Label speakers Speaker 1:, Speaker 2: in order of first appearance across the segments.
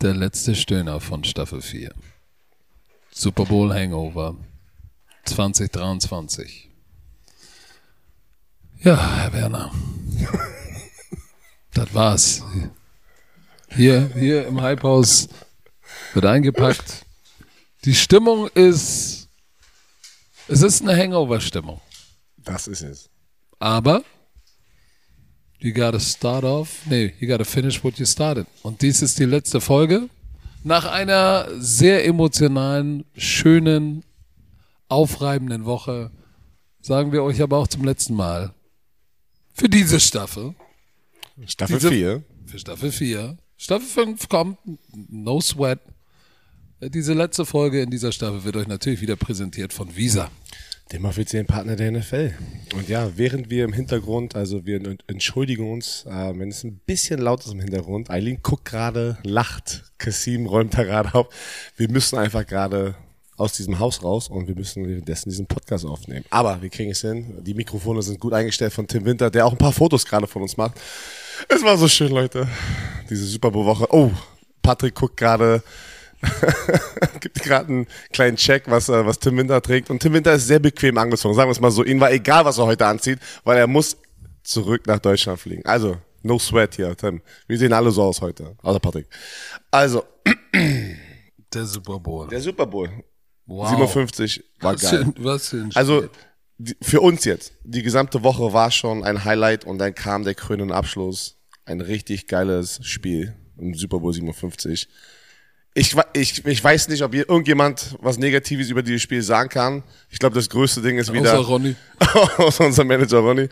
Speaker 1: Der letzte Stöhner von Staffel 4. Super Bowl Hangover 2023. Ja, Herr Werner. das war's. Hier, hier im Hype House wird eingepackt. Die Stimmung ist, es ist eine Hangover-Stimmung.
Speaker 2: Das ist es.
Speaker 1: Aber you gotta start off, nee, you gotta finish what you started. Und dies ist die letzte Folge. Nach einer sehr emotionalen, schönen, aufreibenden Woche sagen wir euch aber auch zum letzten Mal für diese Staffel,
Speaker 2: Staffel
Speaker 1: Diese-
Speaker 2: 4.
Speaker 1: für Staffel 4, Staffel 5 kommt, no sweat. Diese letzte Folge in dieser Staffel wird euch natürlich wieder präsentiert von Visa.
Speaker 2: Dem offiziellen Partner der NFL. Und ja, während wir im Hintergrund, also wir ent- entschuldigen uns, äh, wenn es ein bisschen laut ist im Hintergrund. Eileen guckt gerade, lacht. Kassim räumt da gerade auf. Wir müssen einfach gerade aus diesem Haus raus und wir müssen währenddessen diesen Podcast aufnehmen. Aber wir kriegen es hin. Die Mikrofone sind gut eingestellt von Tim Winter, der auch ein paar Fotos gerade von uns macht. Es war so schön, Leute. Diese Super Bowl Woche. Oh, Patrick guckt gerade gibt gerade einen kleinen Check, was, äh, was Tim Winter trägt. Und Tim Winter ist sehr bequem angezogen, sagen wir es mal so. Ihm war egal, was er heute anzieht, weil er muss zurück nach Deutschland fliegen. Also, no sweat hier, Tim. Wir sehen alle so aus heute, außer Patrick. Also,
Speaker 1: Der Super Bowl.
Speaker 2: der Super Bowl
Speaker 1: Wow.
Speaker 2: 57 war
Speaker 1: Was
Speaker 2: geil.
Speaker 1: für, was für ein Spiel.
Speaker 2: Also, die, für uns jetzt, die gesamte Woche war schon ein Highlight und dann kam der krönende Abschluss. Ein richtig geiles Spiel im Super Bowl 57. Ich, ich, ich weiß nicht, ob irgendjemand was Negatives über dieses Spiel sagen kann. Ich glaube, das größte Ding ist wieder.
Speaker 1: Außer Ronny.
Speaker 2: Außer unser Manager Ronny.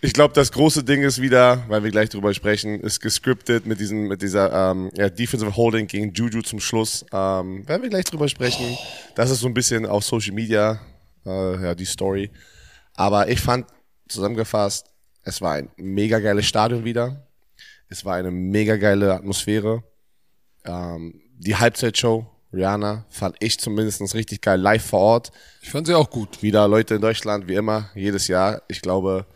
Speaker 2: Ich glaube, das große Ding ist wieder, weil wir gleich drüber sprechen, ist gescriptet mit diesem, mit dieser ähm, ja, Defensive Holding gegen Juju zum Schluss. Ähm, werden wir gleich drüber sprechen. Das ist so ein bisschen auf Social Media äh, ja, die Story. Aber ich fand zusammengefasst, es war ein mega geiles Stadion wieder. Es war eine mega geile Atmosphäre. Ähm, die Halbzeitshow, Rihanna, fand ich zumindest richtig geil live vor Ort
Speaker 1: Ich fand sie auch gut.
Speaker 2: wieder Leute in Deutschland, wie immer, jedes Jahr. Ich glaube,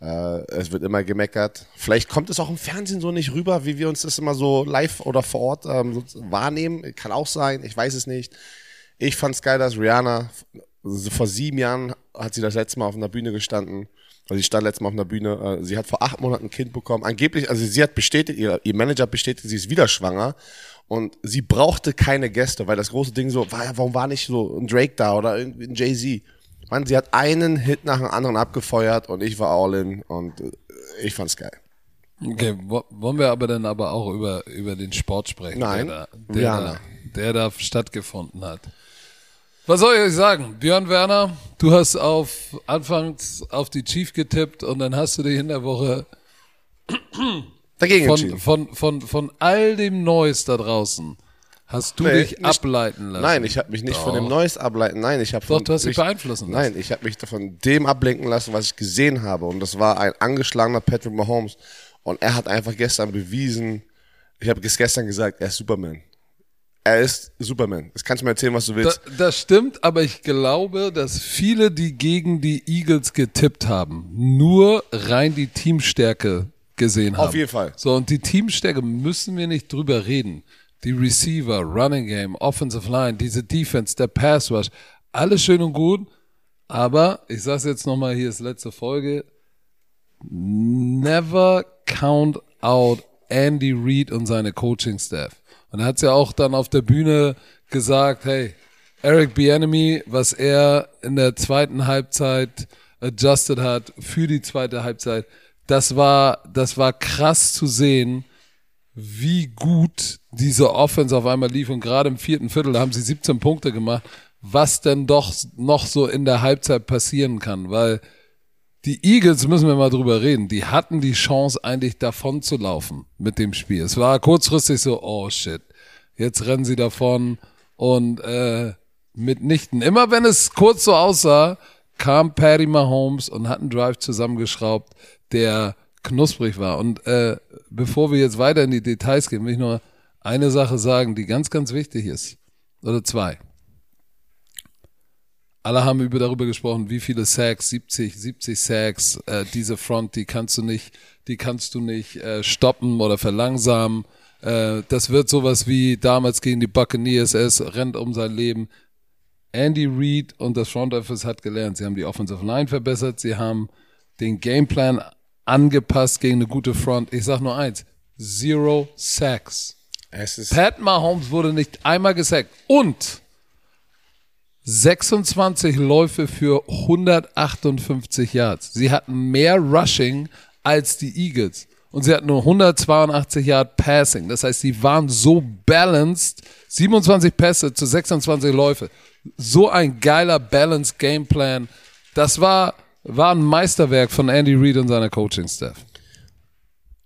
Speaker 2: äh, es wird immer gemeckert. Vielleicht kommt es auch im Fernsehen so nicht rüber, wie wir uns das immer so live oder vor Ort ähm, wahrnehmen. Kann auch sein, ich weiß es nicht. Ich fand's geil, dass Rihanna so vor sieben Jahren hat sie das letzte Mal auf einer Bühne gestanden. Also sie stand letztes Mal auf einer Bühne. Äh, sie hat vor acht Monaten ein Kind bekommen. Angeblich, also sie hat bestätigt, ihr, ihr Manager bestätigt, sie ist wieder schwanger. Und sie brauchte keine Gäste, weil das große Ding so, war, warum war nicht so ein Drake da oder irgendwie ein Jay-Z? Mann, sie hat einen Hit nach dem anderen abgefeuert und ich war all in und äh, ich fand's geil.
Speaker 1: Okay, wo, wollen wir aber dann aber auch über, über den Sport sprechen,
Speaker 2: Nein.
Speaker 1: der, da, der, da, der da stattgefunden hat. Was soll ich euch sagen? Björn Werner, du hast auf anfangs auf die Chief getippt und dann hast du dich in der Woche
Speaker 2: Dagegen
Speaker 1: von, von, von, von all dem Neues da draußen hast du
Speaker 2: Nee,
Speaker 1: dich
Speaker 2: nicht-
Speaker 1: ableiten lassen.
Speaker 2: Nein, ich habe mich nicht von dem
Speaker 1: Doch.
Speaker 2: Neues ableiten. Nein, ich habe
Speaker 1: Doch,
Speaker 2: von
Speaker 1: du hast dich
Speaker 2: ich,
Speaker 1: beeinflussen lassen.
Speaker 2: Nein, ich habe mich von dem ablenken lassen, was ich gesehen habe und das war ein angeschlagener Patrick Mahomes und er hat einfach gestern bewiesen. Ich habe es gestern gesagt, er ist Superman. Er ist Superman. Das kannst du mir erzählen, was du
Speaker 1: Da,
Speaker 2: willst.
Speaker 1: das stimmt, aber ich glaube, dass viele, die gegen die Eagles getippt haben, nur rein die Teamstärke gesehen haben.
Speaker 2: Auf jeden Fall.
Speaker 1: So, und die Teamstärke müssen wir nicht drüber reden. Die Receiver, Running Game, Offensive Line, diese Defense, der Pass Rush, alles schön und gut. Aber ich sag's jetzt nochmal, hier ist letzte Folge. Never count out Andy Reid und seine Coaching Staff. Und er hat's ja auch dann auf der Bühne gesagt, hey, Eric Bieniemy, was er in der zweiten Halbzeit adjusted hat für die zweite Halbzeit, das war, das war krass zu sehen, wie gut diese Offense auf einmal lief und gerade im vierten Viertel da haben sie 17 Punkte gemacht, was denn doch noch so in der Halbzeit passieren kann, weil die Eagles, müssen wir mal drüber reden, die hatten die Chance eigentlich davon zu laufen mit dem Spiel. Es war kurzfristig so, oh shit, jetzt rennen sie davon und äh, mitnichten. Immer wenn es kurz so aussah, kam Patty Mahomes und hat einen Drive zusammengeschraubt, der knusprig war. Und äh, bevor wir jetzt weiter in die Details gehen, will ich nur eine Sache sagen, die ganz, ganz wichtig ist. Oder zwei. Alle haben über darüber gesprochen, wie viele Sacks, 70, 70 Sacks, äh, diese Front, die kannst du nicht, die kannst du nicht äh, stoppen oder verlangsamen. Äh, das wird sowas wie damals gegen die Buccaneers, es rennt um sein Leben. Andy Reid und das Front Office hat gelernt. Sie haben die Offensive Line verbessert, sie haben den Gameplan angepasst gegen eine gute Front. Ich sag nur eins, zero Sacks.
Speaker 2: Es ist
Speaker 1: Pat Mahomes wurde nicht einmal gesackt und 26 Läufe für 158 Yards. Sie hatten mehr Rushing als die Eagles und sie hatten nur 182 Yard Passing. Das heißt, sie waren so balanced. 27 Pässe zu 26 Läufe. So ein geiler Balanced Gameplan. Das war, war ein Meisterwerk von Andy Reid und seiner Coaching-Staff.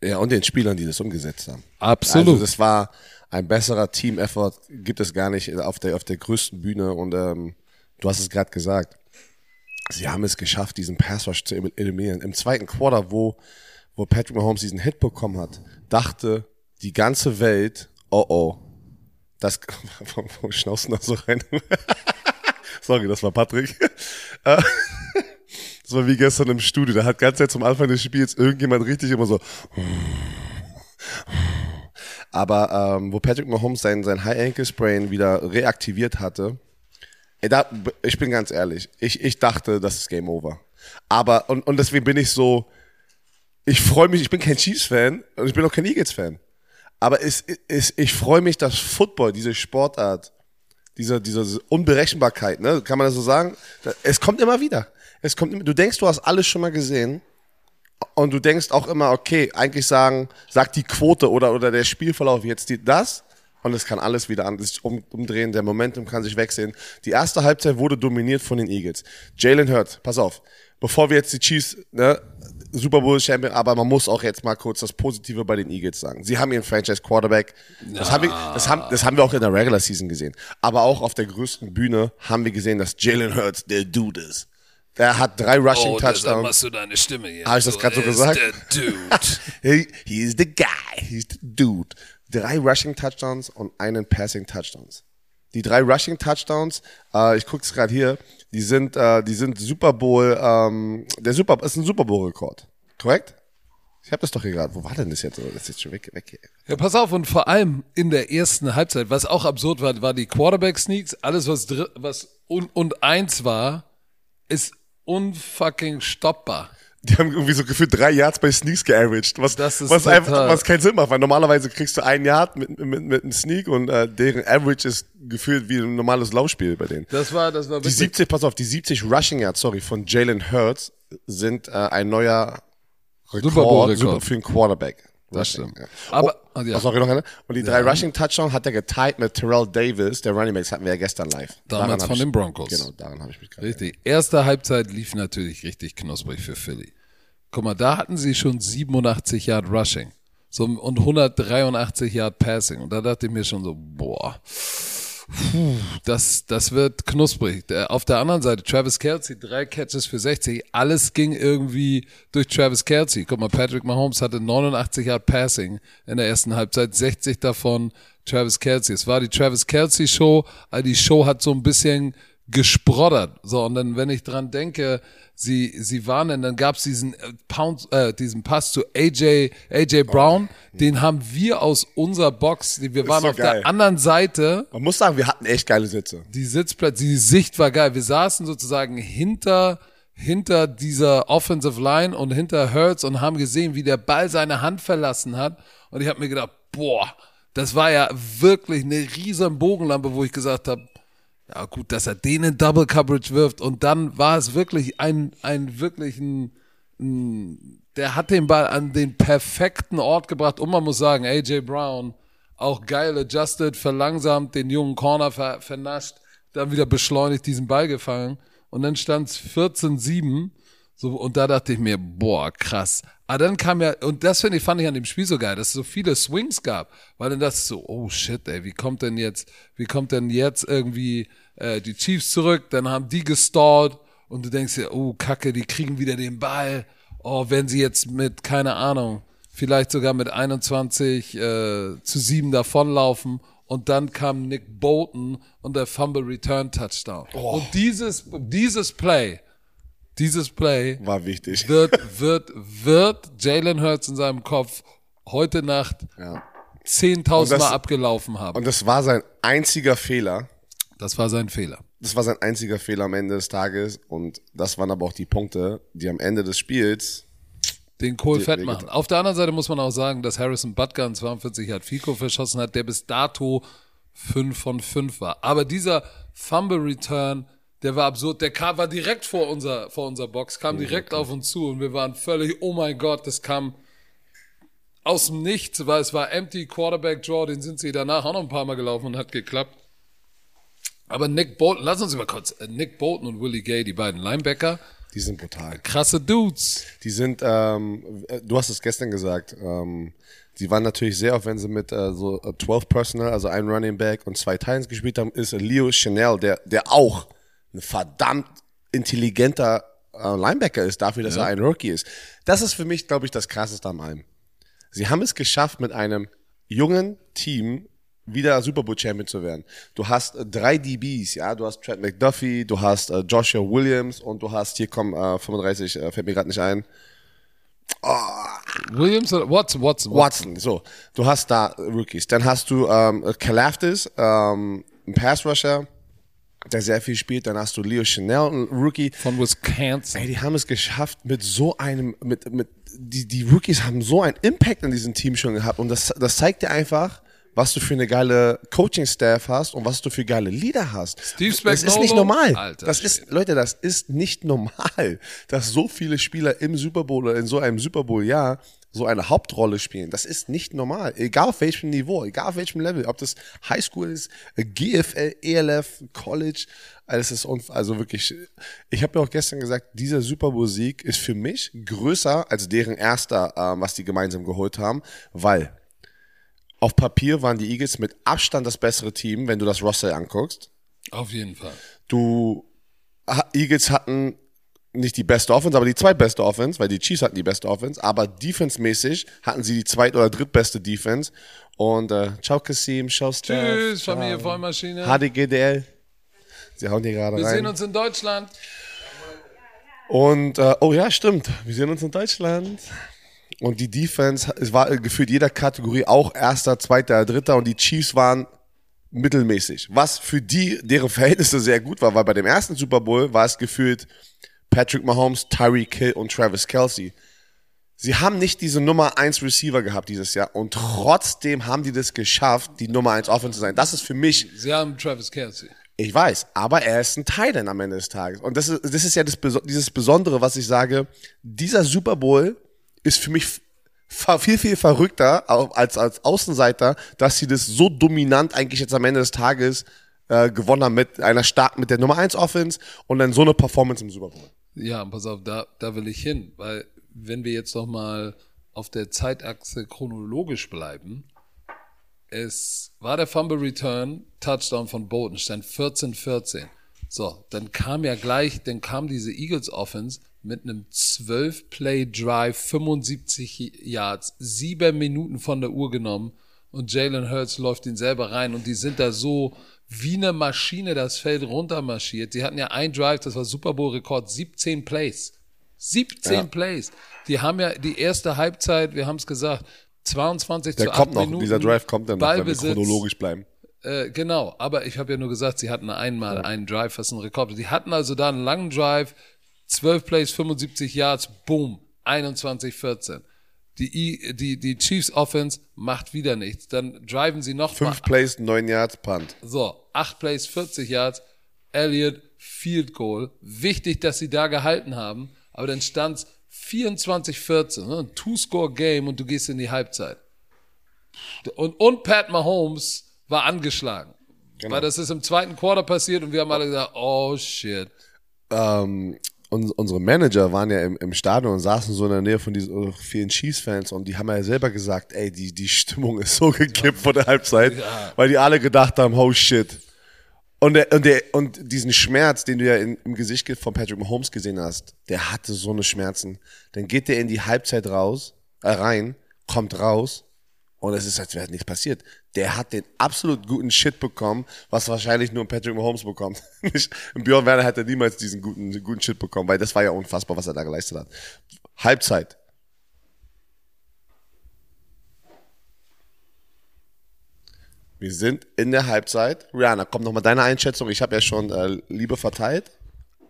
Speaker 2: ja und den Spielern, die das umgesetzt haben.
Speaker 1: Absolut.
Speaker 2: Also das war ein besserer Team-Effort, gibt es gar nicht auf der auf der größten Bühne und ähm, du hast es gerade gesagt. Sie haben es geschafft, diesen Pass Rush zu eliminieren. Im zweiten Quarter, wo wo Patrick Mahomes diesen Hit bekommen hat, dachte die ganze Welt, oh oh, das schnaust du da so rein? Sorry, das war Patrick. War wie gestern im Studio. Da hat ganz Zeit zum Anfang des Spiels irgendjemand richtig immer so. Aber ähm, wo Patrick Mahomes sein, sein High Ankle Sprain wieder reaktiviert hatte, da, ich bin ganz ehrlich, ich, ich dachte, das ist Game Over. Aber, und, und deswegen bin ich so, ich freue mich, ich bin kein Chiefs-Fan und ich bin auch kein Eagles-Fan. Aber es, es, ich freue mich, dass Football, diese Sportart, diese, diese Unberechenbarkeit, ne, kann man das so sagen? Es kommt immer wieder. Es kommt, du denkst, du hast alles schon mal gesehen. Und du denkst auch immer, okay, eigentlich sagen, sagt die Quote oder, oder der Spielverlauf jetzt die, das. Und es kann alles wieder an, sich um, umdrehen, der Momentum kann sich wechseln. Die erste Halbzeit wurde dominiert von den Eagles. Jalen Hurts, pass auf, bevor wir jetzt die Chiefs, ne, Super Bowl Champion, aber man muss auch jetzt mal kurz das Positive bei den Eagles sagen. Sie haben ihren Franchise Quarterback. Das, haben wir, das, haben, das haben wir auch in der Regular Season gesehen. Aber auch auf der größten Bühne haben wir gesehen, dass Jalen Hurts der Dude ist. Der hat drei Rushing Touchdowns.
Speaker 1: machst du deine Stimme hier.
Speaker 2: Hab ich das grad so
Speaker 1: er ist
Speaker 2: gesagt?
Speaker 1: Der Dude.
Speaker 2: He, he's the guy. He's the dude. Drei Rushing Touchdowns und einen Passing Touchdowns. Die drei Rushing Touchdowns, äh, ich gucke es gerade hier, die sind, äh, die sind Super Bowl, ähm, der Super, ist ein Super Bowl Rekord, korrekt? Ich habe das doch hier gerade. Wo war denn das jetzt? Oh, Das ist jetzt schon weg, weg hier.
Speaker 1: Ja, pass auf, und vor allem in der ersten Halbzeit, was auch absurd war, war die Quarterback-Sneaks, alles was, dr- was und, und eins war, ist unfucking stoppbar.
Speaker 2: Die haben irgendwie so gefühlt drei Yards bei Sneaks geaveraged, was, was, einfach, was keinen Sinn macht, weil normalerweise kriegst du ein Yard mit, mit, mit einem Sneak und äh, deren Average ist gefühlt wie ein normales Laufspiel bei denen.
Speaker 1: Das war, das war
Speaker 2: Die
Speaker 1: wirklich.
Speaker 2: 70, pass auf, die 70 Rushing Yards, sorry, von Jalen Hurts sind äh, ein neuer Rekord,
Speaker 1: Super Bowl-Rekord.
Speaker 2: super für einen Quarterback.
Speaker 1: Das
Speaker 2: Rushing,
Speaker 1: stimmt.
Speaker 2: ja.
Speaker 1: Aber-
Speaker 2: oh,
Speaker 1: ah, ja.
Speaker 2: oh, sorry, noch eine. Und die drei Rushing Touchdown hat er geteilt mit Terrell Davis, der Running Backs hatten wir ja gestern live.
Speaker 1: Damals von
Speaker 2: ich,
Speaker 1: den Broncos.
Speaker 2: Genau, daran habe ich mich gerade.
Speaker 1: Richtig. Erste Halbzeit lief natürlich richtig knusprig für Philly. Guck mal, da hatten sie schon 87 Yard Rushing. So, und 183 Yard Passing. Und da dachte ich mir schon so, boah, puh, das, das wird knusprig. Auf der anderen Seite, Travis Kelsey, drei Catches für 60. Alles ging irgendwie durch Travis Kelsey. Guck mal, Patrick Mahomes hatte 89 Yard Passing in der ersten Halbzeit, 60 davon Travis Kelsey. Es war die Travis Kelsey Show, die Show hat so ein bisschen gesproddert. So, und dann, wenn ich dran denke, sie, sie waren, dann gab's diesen äh, Pound, äh, diesen Pass zu AJ, AJ Brown, den haben wir aus unserer Box, wir waren
Speaker 2: so
Speaker 1: auf
Speaker 2: geil.
Speaker 1: der anderen Seite,
Speaker 2: Man muss sagen, wir hatten echt geile Sitze.
Speaker 1: die Sitzplätze, die Sicht war geil. Wir saßen sozusagen hinter, hinter dieser Offensive Line und hinter Hurts und haben gesehen, wie der Ball seine Hand verlassen hat. Und ich habe mir gedacht, boah, das war ja wirklich eine riesen Bogenlampe, wo ich gesagt habe, ja gut, dass er den in Double Coverage wirft. Und dann war es wirklich ein, ein wirklich ein, ein der hat den Ball an den perfekten Ort gebracht. Und man muss sagen, AJ Brown, auch geil adjusted, verlangsamt, den jungen Corner ver, vernascht, dann wieder beschleunigt diesen Ball gefangen. Und dann stand es 14-7. So, und da dachte ich mir, boah, krass. Aber dann kam ja, und das finde ich, fand ich an dem Spiel so geil, dass es so viele Swings gab, weil dann das so, oh shit, ey, wie kommt denn jetzt, wie kommt denn jetzt irgendwie äh, die Chiefs zurück? Dann haben die gestallt und du denkst dir, oh Kacke, die kriegen wieder den Ball. Oh, wenn sie jetzt mit, keine Ahnung, vielleicht sogar mit 21 äh, zu 7 davonlaufen und dann kam Nick Bolton und der Fumble Return Touchdown. Und dieses, dieses Play, dieses Play
Speaker 2: War wichtig.
Speaker 1: wird, wird, wird Jalen Hurts in seinem Kopf heute Nacht
Speaker 2: Ja.
Speaker 1: 10.000
Speaker 2: Und das-
Speaker 1: Mal abgelaufen haben.
Speaker 2: Und das war sein einziger Fehler.
Speaker 1: Das war sein Fehler.
Speaker 2: Das war sein einziger Fehler am Ende des Tages. Und das waren aber auch die Punkte, die am Ende des Spiels.
Speaker 1: Den Kohl fett machen. Auf der anderen Seite muss man auch sagen, dass Harrison Butker in 42 Yard Fico verschossen hat, der bis dato 5 von 5 war. Aber dieser Fumble Return, der war absurd. Der kam, war direkt vor unser, vor unserer Box, kam direkt auf uns zu und wir waren völlig, oh mein Gott, das kam aus dem Nichts, weil es war empty Quarterback Draw, den sind sie danach auch noch ein paar Mal gelaufen und hat geklappt. Aber Nick Bolton, lass uns mal kurz, äh, Nick Bolton und Willie Gay, die beiden Linebacker,
Speaker 2: Die sind brutal.
Speaker 1: krasse Dudes.
Speaker 2: Die sind, ähm, äh, du hast es gestern gesagt, ähm, die waren natürlich sehr auf, wenn sie mit äh, so äh, 12 Personal, also ein Running Back und zwei Titans gespielt haben, ist äh, Leo Chanel, der, der auch ein verdammt intelligenter äh, Linebacker ist, dafür, dass er ein Rookie ist. Das ist für mich, glaube ich, das krasseste am allem. Sie haben es geschafft, mit einem jungen Team wieder Super Bowl Champion zu werden. Du hast äh, drei DBs, ja, du hast Trent McDuffie, du hast äh, Joshua Williams und du hast hier komm äh, 35, äh, fällt mir gerade nicht ein.
Speaker 1: Williams oder Watson, Watson,
Speaker 2: Watson, so. Du hast da Rookies. Dann hast du ähm, Kalafdis, ähm, ein Pass Rusher, der sehr viel spielt. Dann hast du Leo Chanel, ein Rookie.
Speaker 1: von Wisconsin.
Speaker 2: Ey, die haben es geschafft mit so einem, mit, mit, die, die Rookies haben so einen Impact in diesem Team schon gehabt. Und das, das zeigt dir einfach, was du für eine geile Coaching-Staff hast und was du für geile Leader hast.
Speaker 1: Steve
Speaker 2: das ist nicht
Speaker 1: Spagnuolo?
Speaker 2: normal.
Speaker 1: Alter
Speaker 2: das ist, Leute, das ist nicht normal, dass so viele Spieler im Super Bowl oder in so einem Super Bowl-Jahr so eine Hauptrolle spielen. Das ist nicht normal. Egal auf welchem Niveau, egal auf welchem Level, ob das Highschool ist, GFL, ELF, College, alles ist unf also wirklich. Ich habe ja auch gestern gesagt, dieser Super Bowl Sieg ist für mich größer als deren erster, ähm, was die gemeinsam geholt haben, weil auf Papier waren die Eagles mit Abstand das bessere Team, wenn du das Roster anguckst.
Speaker 1: Auf jeden Fall.
Speaker 2: Du Eagles hatten nicht die beste Offense, aber die zweitbeste Offense, weil die Chiefs hatten die beste Offense, aber defense-mäßig hatten sie die zweit- oder drittbeste Defense. Und äh, ciao Kasim, ciao Steph.
Speaker 1: Tschüss. Familie Vollmaschine.
Speaker 2: HDGDL. Sie hauen hier gerade
Speaker 1: Wir
Speaker 2: rein.
Speaker 1: sehen uns in Deutschland.
Speaker 2: Und äh, oh ja, stimmt. Wir sehen uns in Deutschland. Und die Defense, es war gefühlt jeder Kategorie auch erster, zweiter, dritter und die Chiefs waren mittelmäßig. Was für die, deren Verhältnisse sehr gut war, weil bei dem ersten Super Bowl war es gefühlt Patrick Mahomes, Tyreek Hill und Travis Kelsey. Sie haben nicht diese Nummer 1 Receiver gehabt dieses Jahr und trotzdem haben die das geschafft, die Nummer 1 Offense zu sein. Das ist für mich
Speaker 1: Sie haben Travis Kelsey.
Speaker 2: ich weiß, aber er ist ein Titan am Ende des Tages. Und das ist, das ist ja das, dieses Besondere, was ich sage. Dieser Super Bowl ist für mich viel, viel verrückter als, als Außenseiter, dass sie das so dominant eigentlich jetzt am Ende des Tages äh, gewonnen haben mit einer starken, mit der Nummer 1 Offense und dann so eine Performance im Super Bowl.
Speaker 1: Ja, pass auf, da, da will ich hin, weil wenn wir jetzt noch mal auf der Zeitachse chronologisch bleiben, es war der Fumble Return, Touchdown von Bolton, stand 14-14. So, dann kam ja gleich, dann kam diese Eagles Offense mit einem 12-Play-Drive, 75 Yards, sieben Minuten von der Uhr genommen und Jalen Hurts läuft ihn selber rein und die sind da so wie eine Maschine das Feld runtermarschiert. Die hatten ja ein Drive, das war Super Bowl-Rekord, 17 Plays. 17
Speaker 2: Ja.
Speaker 1: Plays. Die haben ja die erste Halbzeit, wir haben es gesagt, 22
Speaker 2: Der
Speaker 1: zu 8
Speaker 2: kommt noch,
Speaker 1: Minuten.
Speaker 2: dieser Drive kommt dann noch, wenn wir chronologisch bleiben.
Speaker 1: Äh, genau, aber ich habe ja nur gesagt, sie hatten einmal einen Drive, was ein Rekord ist. Die hatten also da einen langen Drive, 12 Plays, 75 Yards, boom, 21-14. Die, I- die, die Chiefs Offense macht wieder nichts. Dann driven sie noch mal.
Speaker 2: Fünf Plays, neun Yards, Punt.
Speaker 1: So, 8 Plays, 40 Yards. Elliott, Field Goal. Wichtig, dass sie da gehalten haben. Aber dann stand's 24-14. Ne? Ein Two-Score-Game und du gehst in die Halbzeit. Und, und Pat Mahomes war angeschlagen. Weil das ist im zweiten Quarter passiert und wir haben alle gesagt, oh shit.
Speaker 2: ähm, uns, unsere Manager waren ja im, im Stadion und saßen so in der Nähe von diesen äh, vielen Chiefs-Fans und die haben ja selber gesagt, ey, die, die Stimmung ist so gekippt vor der Halbzeit, weil die alle gedacht haben, oh shit. Und, der, und, der, und diesen Schmerz, den du ja in, im Gesicht von Patrick Mahomes gesehen hast, der hatte so eine Schmerzen. Dann geht der in die Halbzeit raus, äh, rein, kommt raus Und es ist, als wäre nichts passiert. Der hat den absolut guten Shit bekommen, was wahrscheinlich nur Patrick Mahomes bekommt. Björn Werner hätte niemals diesen guten, guten Shit bekommen, weil das war ja unfassbar, was er da geleistet hat. Halbzeit. Wir sind in der Halbzeit. Rihanna, kommt nochmal deine Einschätzung. Ich habe ja schon äh, Liebe verteilt.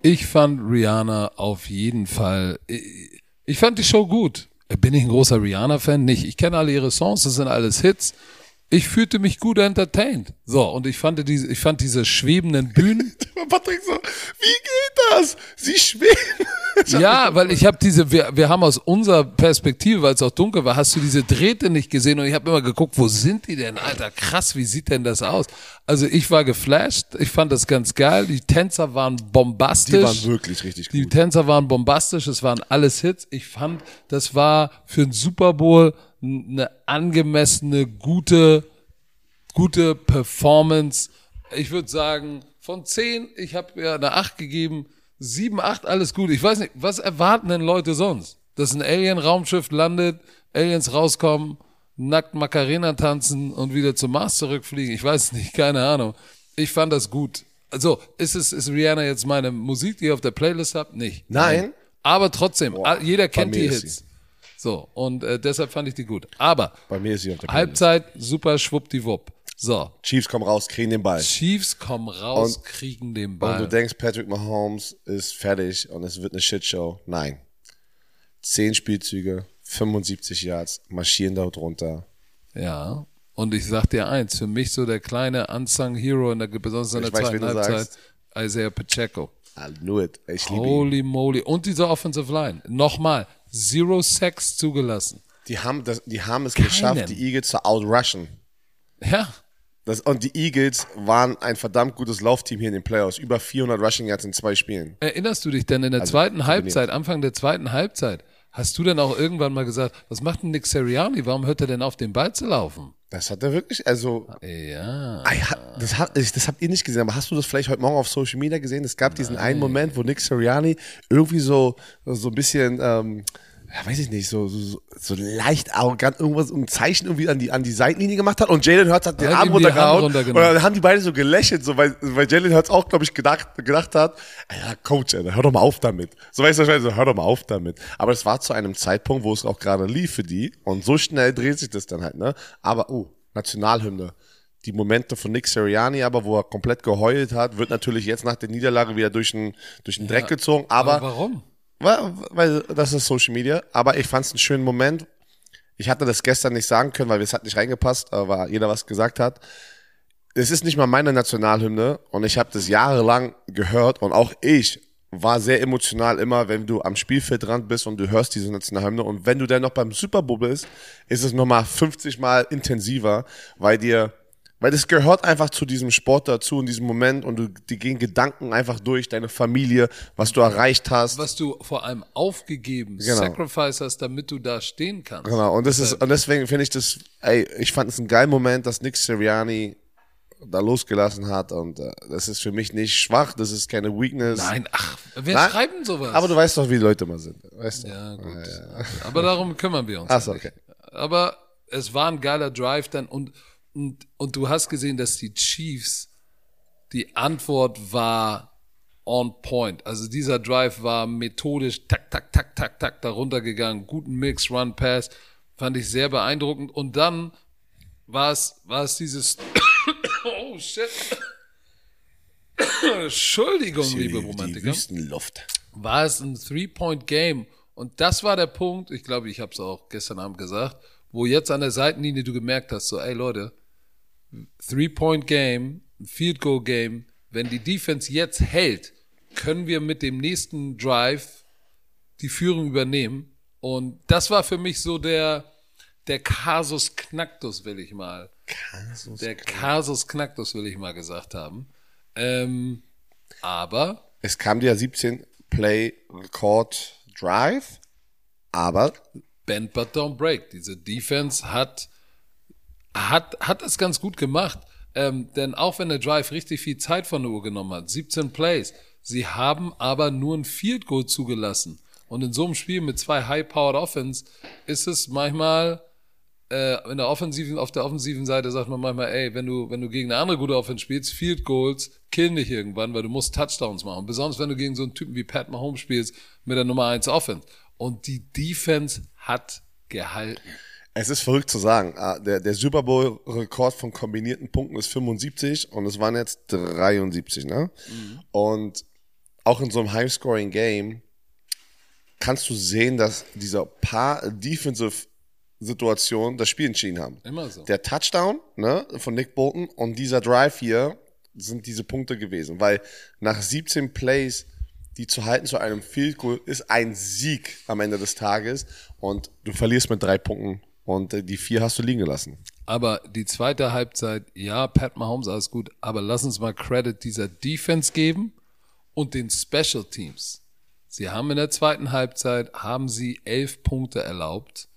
Speaker 1: Ich fand Rihanna auf jeden Fall. Ich, ich fand die Show gut. Bin ich ein großer Rihanna-Fan? Nicht. Ich kenne alle ihre Songs, das sind alles Hits. Ich fühlte mich gut entertained. So, und ich fand diese, ich fand diese schwebenden Bühnen.
Speaker 2: Patrick so, wie geht das? Sie schweben.
Speaker 1: ja, weil ich habe diese, wir, wir haben aus unserer Perspektive, weil es auch dunkel war, hast du diese Drähte nicht gesehen und ich habe immer geguckt, wo sind die denn? Alter, krass, wie sieht denn das aus? Also ich war geflasht, ich fand das ganz geil. Die Tänzer waren bombastisch. Die
Speaker 2: waren wirklich richtig gut.
Speaker 1: Die Tänzer waren bombastisch, es waren alles Hits. Ich fand, das war für den Super Bowl eine angemessene, gute, gute Performance. Ich würde sagen, von zehn, ich habe ja eine acht gegeben, sieben, acht, alles gut. Ich weiß nicht, was erwarten denn Leute sonst? Dass ein Alien-Raumschiff landet, Aliens rauskommen, nackt Macarena tanzen und wieder zum Mars zurückfliegen. Ich weiß nicht, keine Ahnung. Ich fand das gut. Also, ist es, ist Rihanna jetzt meine Musik, die ihr auf der Playlist habt? Nicht.
Speaker 2: Nein.
Speaker 1: Aber trotzdem, Boah, jeder kennt die Hits. So, und äh, deshalb fand ich die gut. Aber
Speaker 2: bei mir ist sie auf der
Speaker 1: Halbzeit, super schwuppdiwupp. So.
Speaker 2: Chiefs kommen raus, kriegen den Ball.
Speaker 1: Chiefs kommen raus, und, kriegen den Ball.
Speaker 2: Und du denkst, Patrick Mahomes ist fertig und es wird eine Shitshow. Nein. Zehn Spielzüge, 75 Yards, marschieren dort runter.
Speaker 1: Ja. Und ich sag dir eins, für mich so der kleine unsung Hero in der, besonders in der weiß, zweiten Halbzeit, Isaiah Pacheco.
Speaker 2: I knew it. Ich liebe
Speaker 1: Holy moly. Und diese Offensive Line. Nochmal. Zero Sex zugelassen.
Speaker 2: Die haben, das, die haben es Keinen. geschafft, die Eagles zu outrushen.
Speaker 1: Ja.
Speaker 2: Das, und die Eagles waren ein verdammt gutes Laufteam hier in den Playoffs. Über 400 Rushing Yards in zwei Spielen.
Speaker 1: Erinnerst du dich denn in der also, zweiten Halbzeit, Anfang der zweiten Halbzeit, hast du denn auch irgendwann mal gesagt, was macht denn Nick Seriani? Warum hört er denn auf, den Ball zu laufen?
Speaker 2: Das hat er wirklich, also.
Speaker 1: Ja.
Speaker 2: Das, hat, das habt ihr nicht gesehen, aber hast du das vielleicht heute Morgen auf Social Media gesehen? Es gab Nein. diesen einen Moment, wo Nick Sirianni irgendwie so, so ein bisschen, ähm, ja, weiß ich nicht, so, so, so leicht arrogant irgendwas, ein Zeichen irgendwie an die, an die Seitenlinie gemacht hat und Jalen Hurts hat den Arm runtergehauen und dann haben die beide so gelächelt, so, weil, weil Jalen Hurts auch, glaube ich, gedacht, gedacht hat, ja, Coach, ey, hör doch mal auf damit. So weißt du wahrscheinlich so, hör doch mal auf damit. Aber es war zu einem Zeitpunkt, wo es auch gerade lief für die und so schnell dreht sich das dann halt, ne? Aber, oh, Nationalhymne. Die Momente von Nick Sirianni, aber wo er komplett geheult hat, wird natürlich jetzt nach der Niederlage wieder durch den, durch den Dreck ja, gezogen. Aber,
Speaker 1: aber warum?
Speaker 2: Weil, weil das ist Social Media. Aber ich fand es einen schönen Moment. Ich hatte das gestern nicht sagen können, weil es hat nicht reingepasst, weil jeder was gesagt hat. Es ist nicht mal meine Nationalhymne und ich habe das jahrelang gehört und auch ich war sehr emotional immer, wenn du am Spielfeld dran bist und du hörst diese Nationalhymne und wenn du dann noch beim Super Bowl bist, ist es nochmal 50 mal intensiver, weil dir weil das gehört einfach zu diesem Sport dazu in diesem Moment und du, die gehen Gedanken einfach durch, deine Familie, was du erreicht hast.
Speaker 1: Was du vor allem aufgegeben, genau. sacrifice hast, damit du da stehen kannst.
Speaker 2: Genau, und das ist, und deswegen finde ich das, ey, ich fand es ein geiler Moment, dass Nick Sirianni da losgelassen hat und äh, das ist für mich nicht schwach, das ist keine Weakness.
Speaker 1: Nein, ach, wer Nein, schreibt denn sowas?
Speaker 2: Aber du weißt doch, wie die Leute mal sind, weißt
Speaker 1: du? Ja, gut. Ja, ja. Aber darum kümmern wir uns.
Speaker 2: Ach so, okay.
Speaker 1: Aber es war ein geiler Drive dann und und, und du hast gesehen, dass die Chiefs, die Antwort war on point. Also dieser Drive war methodisch, tak, tak, tak, tak, tak, darunter gegangen. Guten Mix, Run, Pass. Fand ich sehr beeindruckend. Und dann war es, war es dieses, oh shit. Entschuldigung, liebe Romantiker.
Speaker 2: Wüstenluft.
Speaker 1: War es ein Three-Point-Game. Und das war der Punkt, ich glaube, ich habe es auch gestern Abend gesagt, wo jetzt an der Seitenlinie du gemerkt hast, so, ey Leute, Three-Point-Game, Field-Goal-Game, wenn die Defense jetzt hält, können wir mit dem nächsten Drive die Führung übernehmen. Und das war für mich so der, der Casus Knacktus, will ich mal.
Speaker 2: Casus
Speaker 1: der Casus Knacktus, will ich mal gesagt haben. Ähm, aber.
Speaker 2: Es kam dir 17 Play Record Drive, aber.
Speaker 1: Bend but don't break. Diese Defense hat hat, hat es ganz gut gemacht. Ähm, denn auch wenn der Drive richtig viel Zeit von der Uhr genommen hat, 17 Plays, sie haben aber nur ein Field Goal zugelassen. Und in so einem Spiel mit zwei High-Powered Offense ist es manchmal äh, in der offensiven, auf der offensiven Seite sagt man manchmal, ey, wenn du, wenn du gegen eine andere gute Offense spielst, Field Goals killen dich irgendwann, weil du musst Touchdowns machen. Besonders wenn du gegen so einen Typen wie Pat Mahomes spielst mit der Nummer 1 Offense. Und die Defense hat gehalten.
Speaker 2: Es ist verrückt zu sagen. Ah, Der, der Super Bowl-Rekord von kombinierten Punkten ist 75 und es waren jetzt 73, ne? Und auch in so einem High-Scoring-Game kannst du sehen, dass dieser paar Defensive-Situationen das Spiel entschieden haben.
Speaker 1: Immer so.
Speaker 2: Der Touchdown ne, von Nick Bolton und dieser Drive hier sind diese Punkte gewesen, weil nach 17 Plays die zu halten zu einem Field Goal ist ein Sieg am Ende des Tages und du verlierst mit drei Punkten und äh, die vier hast du liegen gelassen.
Speaker 1: Aber die zweite Halbzeit, ja, Pat Mahomes, alles gut, aber lass uns mal Credit dieser Defense geben und den Special Teams. Sie haben in der zweiten Halbzeit, haben sie elf Punkte erlaubt,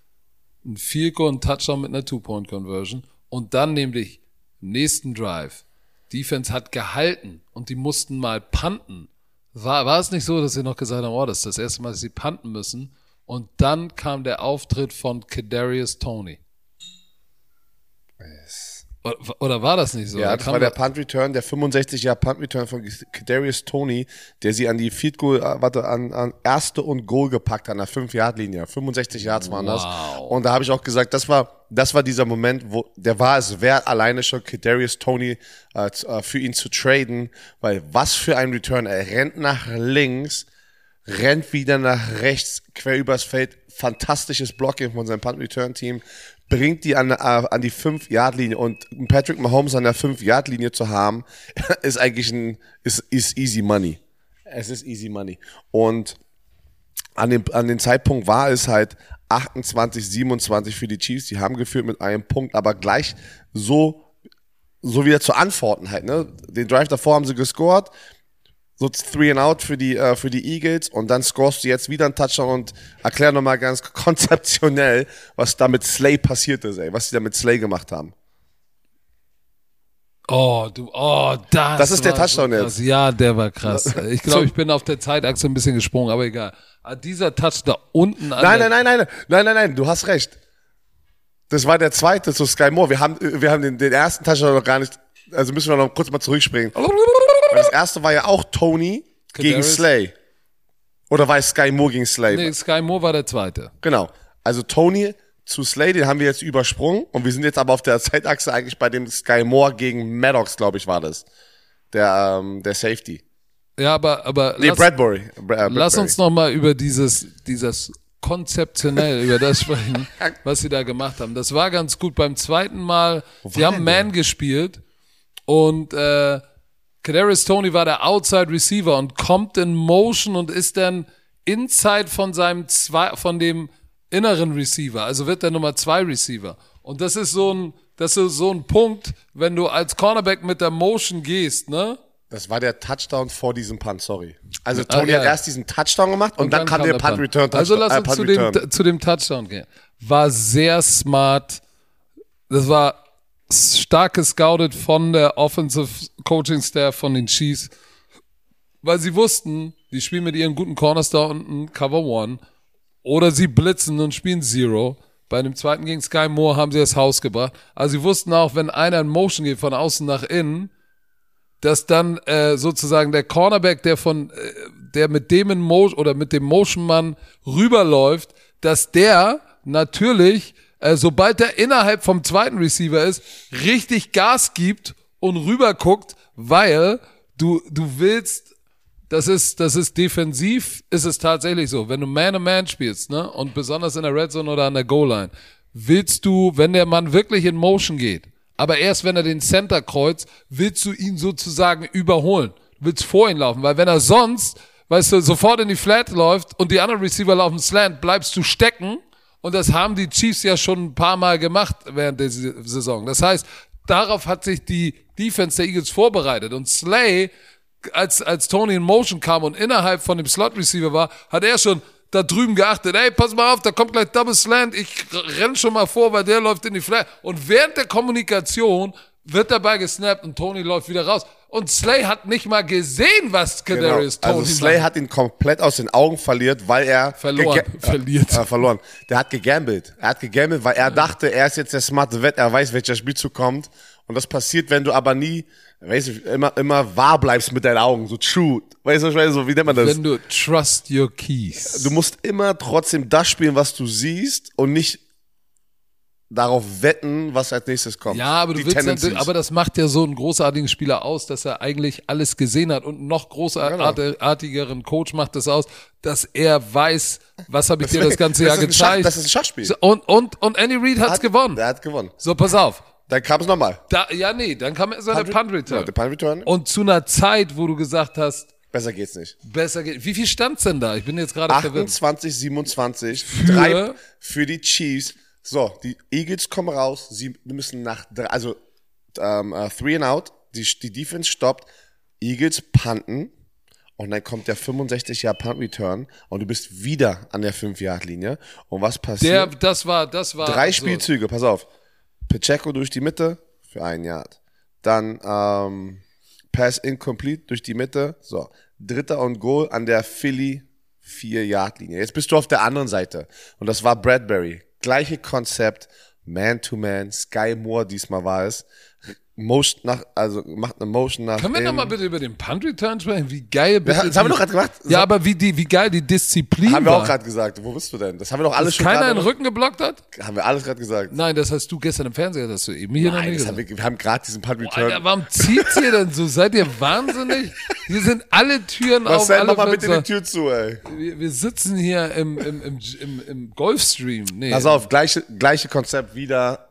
Speaker 1: ein Field Goal, ein Touchdown mit einer Two-Point-Conversion und dann nämlich im nächsten Drive. Defense hat gehalten und die mussten mal punten. War, war es nicht so, dass sie noch gesagt haben, oh, das ist das erste Mal, dass sie punten müssen? Und dann kam der Auftritt von Kadarius Tony. Oder, oder war das nicht so?
Speaker 2: Ja,
Speaker 1: Da
Speaker 2: das
Speaker 1: kam
Speaker 2: war der Punt Return, der 65 Jahr Punt Return von Kadarius Tony, der sie an die Field Goal, äh, warte, an, an erste und Goal gepackt hat, an der 5-Yard-Linie. 65 Yards waren das.
Speaker 1: Wow.
Speaker 2: Und da habe ich auch gesagt, das war, das war dieser Moment, wo, der war es wert, alleine schon Kadarius Tony äh, äh, für ihn zu traden, weil was für ein Return. Er rennt nach links, rennt wieder nach rechts, quer übers Feld. Fantastisches Blocking von seinem Punt-Return-Team. Bringt die an, äh, an die 5-Yard-Linie. Und Patrick Mahomes an der 5-Yard-Linie zu haben, ist eigentlich ein, ist, ist easy money. Es ist easy money. Und an dem, an dem Zeitpunkt war es halt 28, 27 für die Chiefs. Die haben geführt mit einem Punkt, aber gleich so, so wieder zu antworten halt, ne? Den Drive davor haben sie gescored. So three and out für die, äh, für die Eagles und dann scorest du jetzt wieder einen Touchdown und erklär nochmal ganz konzeptionell, was da mit Slay passiert ist, ey, was sie da mit Slay gemacht haben.
Speaker 1: Oh, du, oh, das.
Speaker 2: Das ist der Touchdown
Speaker 1: so
Speaker 2: jetzt.
Speaker 1: Ja, der war krass. Ich glaube, ich bin auf der Zeitachse ein bisschen gesprungen, aber egal. Ah, Dieser Touch da unten an
Speaker 2: Nein,
Speaker 1: der,
Speaker 2: nein, nein, nein, nein, nein, nein, du hast recht. Das war der zweite zu Sky Moore. Wir haben, wir haben den, den ersten Touchdown noch gar nicht, also müssen wir noch kurz mal zurückspringen. Weil das erste war ja auch Tony gegen
Speaker 1: Kadarius?
Speaker 2: Slay. Oder war es Sky Moore gegen Slay?
Speaker 1: Nee, Sky Moore war der zweite.
Speaker 2: Genau. Also Tony zu Slay, den haben wir jetzt übersprungen und wir sind jetzt aber auf der Zeitachse eigentlich bei dem Sky Moore gegen Maddox, glaube ich, war das. Der, ähm, der Safety.
Speaker 1: Ja, aber, aber
Speaker 2: Nee,
Speaker 1: lass,
Speaker 2: Bradbury. Bra- äh,
Speaker 1: lass
Speaker 2: Bradbury.
Speaker 1: uns noch mal über dieses, dieses konzeptionell über das sprechen, was sie da gemacht haben. Das war ganz gut. Beim zweiten Mal, sie
Speaker 2: war
Speaker 1: haben
Speaker 2: denn
Speaker 1: Man gespielt und äh, Kadarius Tony war der Outside Receiver und kommt in Motion und ist dann inside von seinem zwei, von dem inneren Receiver, also wird der Nummer zwei Receiver. Und das ist so ein, das ist so ein Punkt, wenn du als Cornerback mit der Motion gehst, ne?
Speaker 2: Das war der Touchdown vor diesem Punt, sorry. Also Tony
Speaker 1: ja.
Speaker 2: hat erst diesen Touchdown gemacht und, dann, kam der Punt Return Touchdown.
Speaker 1: Also lass
Speaker 2: äh,
Speaker 1: uns
Speaker 2: Punt
Speaker 1: zu, dem, zu dem Touchdown gehen. War sehr smart. Das war stark gescoutet von der Offensive Coaching Staff von den Chiefs, weil sie wussten, die spielen mit ihren guten Corners da unten Cover One oder sie blitzen und spielen Zero. Bei dem zweiten gegen Sky Moore haben sie das Haus gebracht. Also sie wussten auch, wenn einer in Motion geht von außen nach innen, dass dann äh, sozusagen der Cornerback, der von, äh, der mit dem in Motion oder mit dem Motion-Mann rüberläuft, dass der natürlich, äh, sobald er innerhalb vom zweiten Receiver ist, richtig Gas gibt und rüber guckt, weil du, du willst, das ist, das ist defensiv, ist es tatsächlich so. Wenn du Man-to-Man spielst, ne, und besonders in der Red Zone oder an der Goal-Line, willst du, wenn der Mann wirklich in Motion geht, aber erst wenn er den Center kreuzt, willst du ihn sozusagen überholen. Willst vor ihn laufen, weil wenn er sonst, weißt du, sofort in die Flat läuft und die anderen Receiver laufen Slant, bleibst du stecken. Und das haben die Chiefs ja schon ein paar Mal gemacht während der Saison. Das heißt, darauf hat sich die Defense der Eagles vorbereitet. Und Slay, als, als Tony in Motion kam und innerhalb von dem Slot Receiver war, hat er schon da drüben geachtet, ey, pass mal auf, da kommt gleich Double Slant, ich renn schon mal vor, weil der läuft in die Flat. Und während der Kommunikation wird dabei gesnappt und Tony läuft wieder raus. Und Slay hat nicht mal gesehen, was Kadarius
Speaker 2: Genau.
Speaker 1: Tony
Speaker 2: Also Slay hat ihn komplett aus den Augen verliert, weil er
Speaker 1: Verloren. Verliert.
Speaker 2: Äh, verloren. Der hat gegambelt. Er hat gegambelt, weil er dachte, er ist jetzt der smarte Wett, er weiß, welcher Spielzug kommt. Und das passiert, wenn du aber nie, weißt du, immer, immer wahr bleibst mit deinen Augen, so true. Weißt du, ich meine? so, wie nennt man das?
Speaker 1: Wenn du trust your keys.
Speaker 2: Du musst immer trotzdem das spielen, was du siehst und nicht darauf wetten, was als nächstes kommt.
Speaker 1: Ja, aber du willst natürlich, aber das macht ja so einen großartigen Spieler aus, dass er eigentlich alles gesehen hat und einen noch großartigeren Coach macht es aus, dass er weiß, was habe ich dir das ganze Jahr
Speaker 2: das ein Schach,
Speaker 1: gezeigt.
Speaker 2: das ist ein Schachspiel.
Speaker 1: So, Und, und, und Andy Reid hat's
Speaker 2: Hat-
Speaker 1: gewonnen.
Speaker 2: Der hat gewonnen.
Speaker 1: So, pass auf.
Speaker 2: Dann kam es nochmal.
Speaker 1: Da, ja, nee, dann kam so der Punt
Speaker 2: Ja,
Speaker 1: Return.
Speaker 2: der Punt Return.
Speaker 1: Und zu einer Zeit, wo du gesagt hast,
Speaker 2: Besser geht's nicht.
Speaker 1: besser geht. Wie viel stand's denn da? Ich bin jetzt gerade verwirrt.
Speaker 2: 28, 27.
Speaker 1: Für?
Speaker 2: Drei für die Chiefs. So, die Eagles kommen raus. Sie müssen nach, drei- also ähm, äh, three and out. Die, die Defense stoppt. Eagles punten. Und dann kommt der 65 Jahr Punt Return. Und du bist wieder an der 5-Yard-Linie. Und was
Speaker 1: Der,
Speaker 2: passiert?
Speaker 1: das war, das war.
Speaker 2: Drei
Speaker 1: so.
Speaker 2: Spielzüge, pass auf. Pacheco durch die Mitte für ein Yard. Dann ähm, Pass incomplete durch die Mitte. So, dritter und Goal an der Philly 4-Yard-Linie. Jetzt bist du auf der anderen Seite. Und das war Bradbury. Gleiche Konzept. Man-to-Man. Sky Moore diesmal war es. Motion nach, also macht eine Motion nach.
Speaker 1: Können wir nochmal bitte über den Punt Return sprechen? Wie geil bitte.
Speaker 2: Ja, das haben wir doch gerade gemacht.
Speaker 1: Ja, aber wie, die, wie geil die Disziplin
Speaker 2: Haben wir
Speaker 1: war.
Speaker 2: auch gerade gesagt. Wo bist du denn? Das haben wir doch alles
Speaker 1: Dass
Speaker 2: schon
Speaker 1: keiner den
Speaker 2: noch-
Speaker 1: Rücken geblockt hat?
Speaker 2: Haben wir alles gerade gesagt.
Speaker 1: Nein, das hast du gestern im Fernseher, das hast du eben hier noch
Speaker 2: Nein,
Speaker 1: nicht
Speaker 2: das haben wir, wir haben gerade diesen Punt Return.
Speaker 1: Alter, warum zieht's ihr denn so? Seid ihr wahnsinnig? Hier sind alle Türen auf,
Speaker 2: Marcel,
Speaker 1: alle
Speaker 2: mach mal bitte die Tür zu, ey.
Speaker 1: Wir, wir sitzen hier im, im, im, im, im Golfstream. Nee,
Speaker 2: Pass auf, gleiche, gleiche Konzept wieder.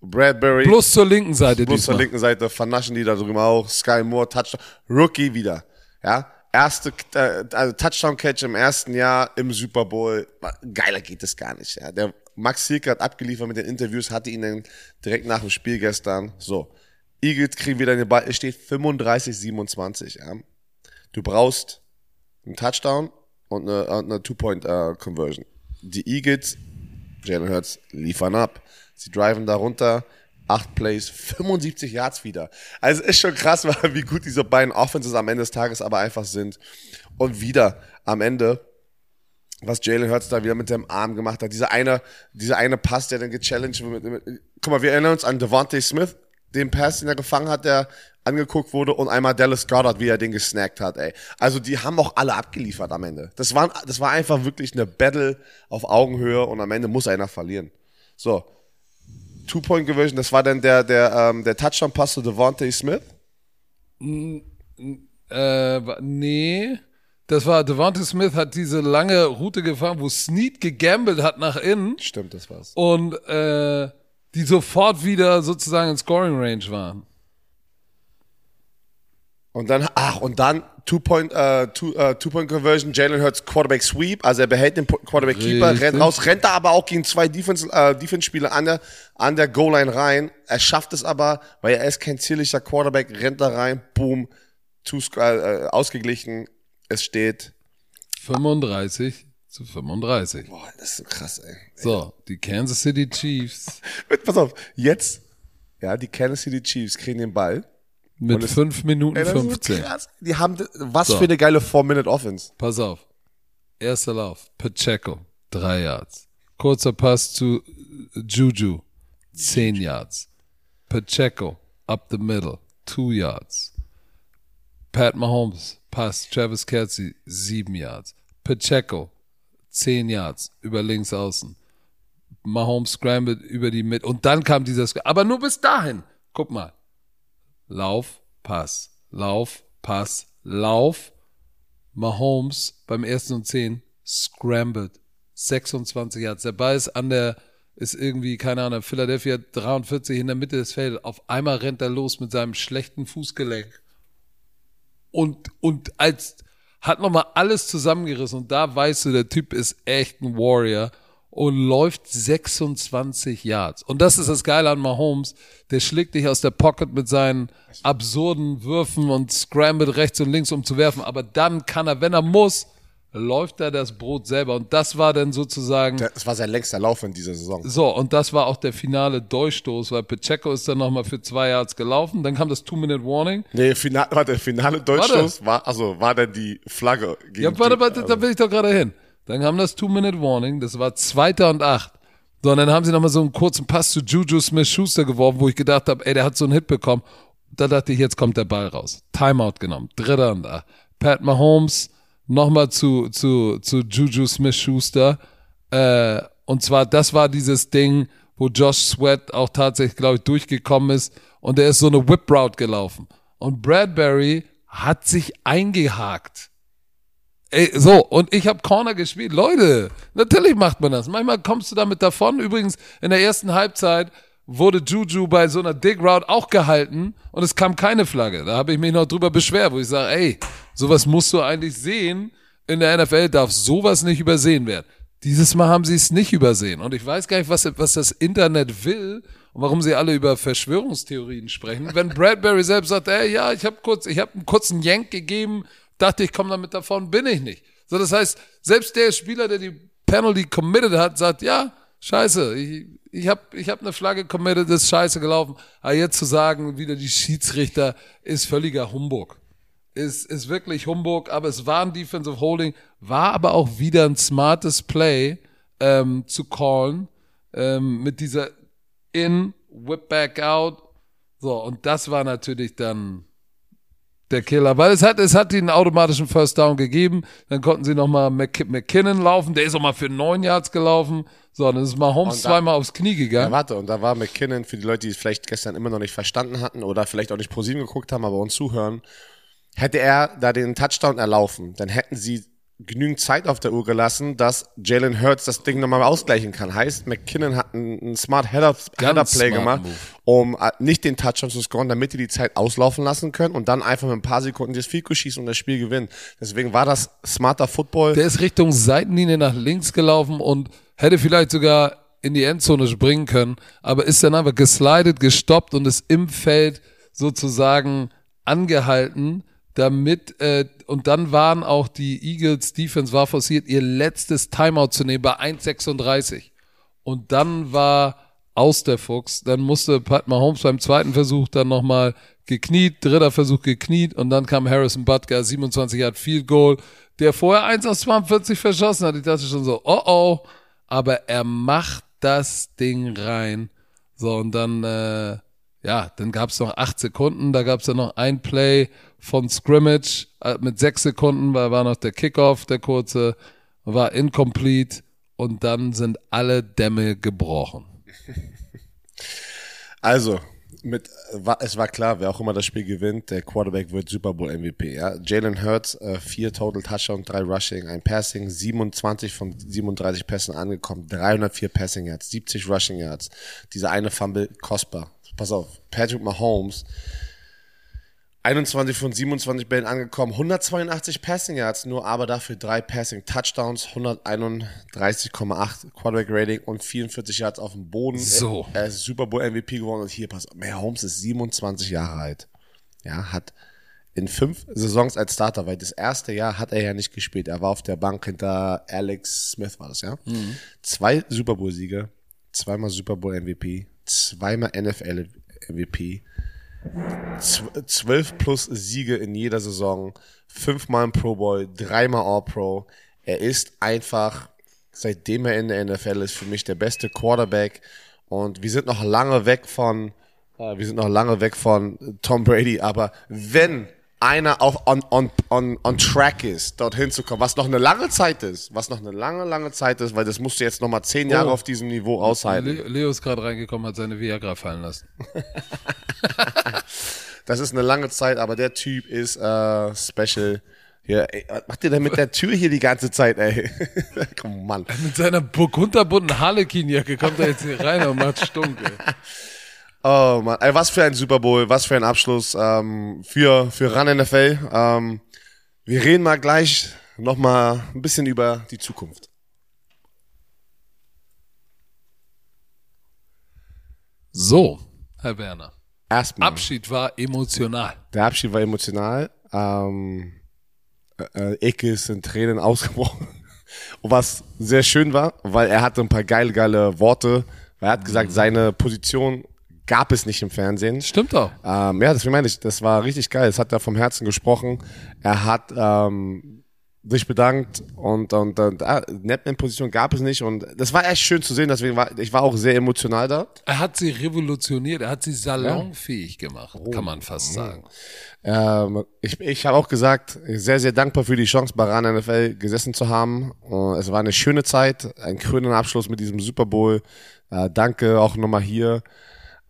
Speaker 2: Bradbury.
Speaker 1: bloß zur linken Seite
Speaker 2: Plus zur
Speaker 1: diesmal.
Speaker 2: linken Seite vernaschen die da drüben auch. Sky Moore, Touchdown. Rookie wieder. Ja. Erste äh, also Touchdown-Catch im ersten Jahr im Super Bowl. Geiler geht es gar nicht. Ja. Der Max Silke hat abgeliefert mit den Interviews, hatte ihn dann direkt nach dem Spiel gestern. So. Eagles kriegen wieder den Ball. Es steht 35-27. Ja. Du brauchst einen Touchdown und eine, eine Two-Point-Conversion. Die Eagles, Jalen Hurts, liefern ab. Sie driven da runter, acht Plays, 75 Yards wieder. Also ist schon krass, wie gut diese beiden Offenses am Ende des Tages aber einfach sind. Und wieder am Ende, was Jalen Hurts da wieder mit dem Arm gemacht hat, dieser eine, dieser eine Pass, der dann gechallenged wird. Guck mal, wir erinnern uns an Devontae Smith, den Pass, den er gefangen hat, der angeguckt wurde und einmal Dallas Goddard, wie er den gesnackt hat, ey. Also die haben auch alle abgeliefert am Ende. Das war, das war einfach wirklich eine Battle auf Augenhöhe und am Ende muss einer verlieren. So. Two-Point-Conversion, das war dann der, der, ähm, der Touchdown-Pass zu Devontae Smith.
Speaker 1: Äh, wa- nee. Das war, Devonta Smith hat diese lange Route gefahren, wo Snead gegambelt hat nach innen
Speaker 2: Stimmt, das war's.
Speaker 1: und äh, die sofort wieder sozusagen in Scoring Range waren.
Speaker 2: Und dann, ach, und dann Two-Point, äh, two, äh, Two-Point-Conversion, Jalen Hurts Quarterback Sweep, also er behält den Quarterback-Keeper,
Speaker 1: Richtig.
Speaker 2: rennt raus, rennt da aber auch gegen zwei Defense, äh, Defense-Spieler an der, an der Goal-Line rein. Er schafft es aber, weil er ist kein zierlicher Quarterback, rennt da rein, boom, two, äh, ausgeglichen. Es steht,
Speaker 1: 35 zu 35.
Speaker 2: boah, das ist so krass, ey.
Speaker 1: So, die Kansas City Chiefs
Speaker 2: Pass auf, jetzt, ja, die Kansas City Chiefs kriegen den Ball.
Speaker 1: Mit
Speaker 2: es-
Speaker 1: 5 Minuten
Speaker 2: Ey, das ist so
Speaker 1: 15.
Speaker 2: krass. Die haben, was
Speaker 1: So.
Speaker 2: für eine geile Four-Minute-Offense.
Speaker 1: Pass auf. Erster Lauf. Pacheco, 3 Yards. Kurzer Pass zu Juju, 10 Yards. Pacheco, up the middle, 2 Yards. Pat Mahomes, Pass Travis Kelsey, 7 Yards. Pacheco, 10 Yards, über links außen. Mahomes scrambled über die Mitte. Und dann kam dieser, Scr- aber nur bis dahin. Guck mal. Lauf, Pass, Lauf, Pass, Lauf. Mahomes beim ersten und zehn scrambled. 26 Yards. Der Ball ist an der, ist irgendwie, keine Ahnung, Philadelphia 43 in der Mitte des Feldes. Auf einmal rennt er los mit seinem schlechten Fußgelenk. Und, und als, hat nochmal alles zusammengerissen. Und da weißt du, der Typ ist echt ein Warrior und läuft 26 Yards. Und das ist das Geile an Mahomes. Der schlägt dich aus der Pocket mit seinen absurden Würfen und scrambled rechts und links, um zu werfen. Aber dann kann er, wenn er muss, läuft er das Brot selber. Und das war dann sozusagen.
Speaker 2: Das war sein längster Lauf in dieser Saison.
Speaker 1: So, und das war auch der finale Durchstoß, weil Pacheco ist dann nochmal für zwei Yards gelaufen. Dann kam das Two-Minute-Warning.
Speaker 2: Nee, final, warte, finale Durchstoß war, also war dann die Flagge gegen
Speaker 1: Ja, warte, warte, da will ich doch gerade hin. Dann kam das Two-Minute-Warning, das war zweiter und acht. So, und dann haben sie nochmal so einen kurzen Pass zu Juju Smith-Schuster geworfen, wo ich gedacht habe, ey, der hat so einen Hit bekommen. Da dachte ich, jetzt kommt der Ball raus. Timeout genommen, dritter und acht. Pat Mahomes nochmal zu, zu, zu Juju Smith-Schuster. Äh, und zwar, das war dieses Ding, wo Josh Sweat auch tatsächlich, glaube ich, durchgekommen ist. Und er ist so eine Whip-Route gelaufen. Und Bradbury hat sich eingehakt. Ey, so, und ich habe Corner gespielt. Leute, natürlich macht man das. Manchmal kommst du damit davon. Übrigens, in der ersten Halbzeit wurde Juju bei so einer Dig Route auch gehalten und es kam keine Flagge. Da habe ich mich noch drüber beschwert, wo ich sage, ey, sowas musst du eigentlich sehen. In der NFL darf sowas nicht übersehen werden. Dieses Mal haben sie es nicht übersehen. Und ich weiß gar nicht, was, was das Internet will und warum sie alle über Verschwörungstheorien sprechen. Wenn Bradbury selbst sagt, ey, ja, ich habe kurz, ich habe einen kurzen Yank gegeben, dachte ich komme damit davon, bin ich nicht. So, das heißt, selbst der Spieler, der die Penalty committed hat, sagt, ja, scheiße, ich, ich habe ich hab eine Flagge committed, ist scheiße gelaufen. Aber jetzt zu sagen, wieder die Schiedsrichter, ist völliger Humbug. Ist, ist wirklich Humbug, aber es war ein Defensive Holding, war aber auch wieder ein smartes Play ähm, zu callen, ähm, mit dieser In, Whip Back Out. So, und das war natürlich dann der Killer, weil es hat, es hat ihnen automatischen First Down gegeben. Dann konnten sie nochmal Mc, McKinnon laufen. Der ist auch mal für neun Yards gelaufen. So, dann ist Mahomes
Speaker 2: da-
Speaker 1: zweimal aufs Knie
Speaker 2: Ja,
Speaker 1: gegangen.
Speaker 2: warte, und da war McKinnon, für die Leute, die es vielleicht gestern immer noch nicht verstanden hatten oder vielleicht auch nicht pro sieben geguckt haben, aber uns zuhören, hätte er da den Touchdown erlaufen, dann hätten sie genügend Zeit auf der Uhr gelassen, dass Jalen Hurts das Ding nochmal ausgleichen kann. Heißt, McKinnon hat einen, einen Smart Header, Header Play gemacht,
Speaker 1: Move.
Speaker 2: um äh, nicht den Touchdown zu scoren, damit die die Zeit auslaufen lassen können und dann einfach mit ein paar Sekunden das Goal schießen und das Spiel gewinnen. Deswegen war das smarter Football.
Speaker 1: Der ist Richtung Seitenlinie nach links gelaufen und hätte vielleicht sogar in die Endzone springen können, aber ist dann einfach geslidet, gestoppt und ist im Feld sozusagen angehalten, damit äh, und dann waren auch die Eagles Defense war forciert, ihr letztes Timeout zu nehmen bei 1,36 und dann war aus der Fuchs, dann musste Pat Mahomes beim zweiten Versuch dann nochmal gekniet, dritter Versuch gekniet und dann kam Harrison Butker, 27 Yard Field Goal, der vorher 1 aus 42 verschossen hat. Ich dachte schon so, oh oh, aber er macht das Ding rein. So, und dann, äh, ja, dann gab's noch acht Sekunden, da gab's dann noch ein Play von Scrimmage äh, mit sechs Sekunden, weil war noch der Kickoff, der kurze, war incomplete und dann sind alle Dämme gebrochen.
Speaker 2: Also, mit, es war klar, wer auch immer das Spiel gewinnt, der Quarterback wird Super Bowl MVP. Ja? Jalen Hurts, äh, vier Total Touchdown, drei Rushing, ein Passing, 27 von 37 Pässen angekommen, 304 Passing Yards, 70 Rushing Yards. Dieser eine Fumble, kostbar. Pass auf, Patrick Mahomes, 21 von 27 Bällen angekommen, 182 Passing Yards, nur aber dafür drei Passing Touchdowns, 131,8 Quarterback Rating und 44 Yards auf dem Boden.
Speaker 1: So.
Speaker 2: Er ist Super Bowl MVP geworden und hier pass auf, Mahomes ist 27 Jahre alt. Ja, hat in fünf Saisons als Starter, weil das erste Jahr hat er ja nicht gespielt. Er war auf der Bank hinter Alex Smith, war das, ja? Zwei Super Bowl Siege, zweimal Super Bowl MVP, zweimal NFL MVP, zw- zwölf plus Siege in jeder Saison, fünfmal im Pro Bowl, dreimal All Pro. Er ist einfach, seitdem er in der NFL ist, für mich der beste Quarterback. Und wir sind noch lange weg von, äh, wir sind noch lange weg von Tom Brady. Aber wenn einer auf on, on, on, on track ist, dorthin zu kommen, was noch eine lange Zeit ist, was noch eine lange, lange Zeit ist, weil das musst du jetzt noch mal zehn Jahre
Speaker 1: Oh.
Speaker 2: auf diesem Niveau aushalten.
Speaker 1: Le Leo ist gerade reingekommen, hat seine Viagra fallen lassen.
Speaker 2: Das ist eine lange Zeit, aber der Typ ist äh, special. Hier, ey, was macht ihr denn mit der Tür hier die ganze Zeit, ey? Komm, Mann.
Speaker 1: Mit seiner bu- kunterbunten Harlequin-Jacke kommt er jetzt hier rein und macht stunk. Ey.
Speaker 2: Oh Mann, ey, was für ein Super Bowl, was für ein Abschluss ähm, für, für RAN NFL. Ähm, wir reden mal gleich noch mal ein bisschen über die Zukunft.
Speaker 1: So, Herr Werner.
Speaker 2: Erstmal,
Speaker 1: Abschied war emotional.
Speaker 2: der Abschied war emotional. Ähm, äh, Ecke ist in Tränen ausgebrochen. Und was sehr schön war, weil er hatte ein paar geile, geile Worte. Er hat gesagt, seine Position gab es nicht im Fernsehen.
Speaker 1: Stimmt auch.
Speaker 2: Ähm, ja, deswegen meine ich, das war richtig geil. Es hat er vom Herzen gesprochen. Er hat ähm, sich bedankt und und, und ah, Netman-Position gab es nicht und das war echt schön zu sehen. Deswegen war ich war auch sehr emotional da.
Speaker 1: Er hat sie revolutioniert, er hat sie salonfähig gemacht, kann man fast sagen.
Speaker 2: Ähm, ich ich habe auch gesagt, sehr, sehr dankbar für die Chance, bei RAN NFL gesessen zu haben. Äh, Es war eine schöne Zeit, ein krönender Abschluss mit diesem Super Bowl. Äh, danke auch nochmal hier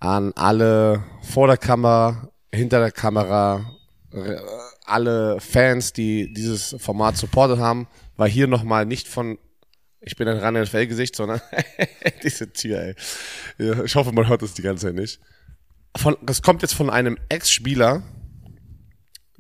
Speaker 2: an alle vor der Kamera, hinter der Kamera, äh, alle Fans, die dieses Format supportet haben. War hier nochmal nicht von ich bin ein RAN NFL-Gesicht, sondern diese Tür, ey. Ich hoffe, man hört das die ganze Zeit nicht. Von, das kommt jetzt von einem Ex-Spieler,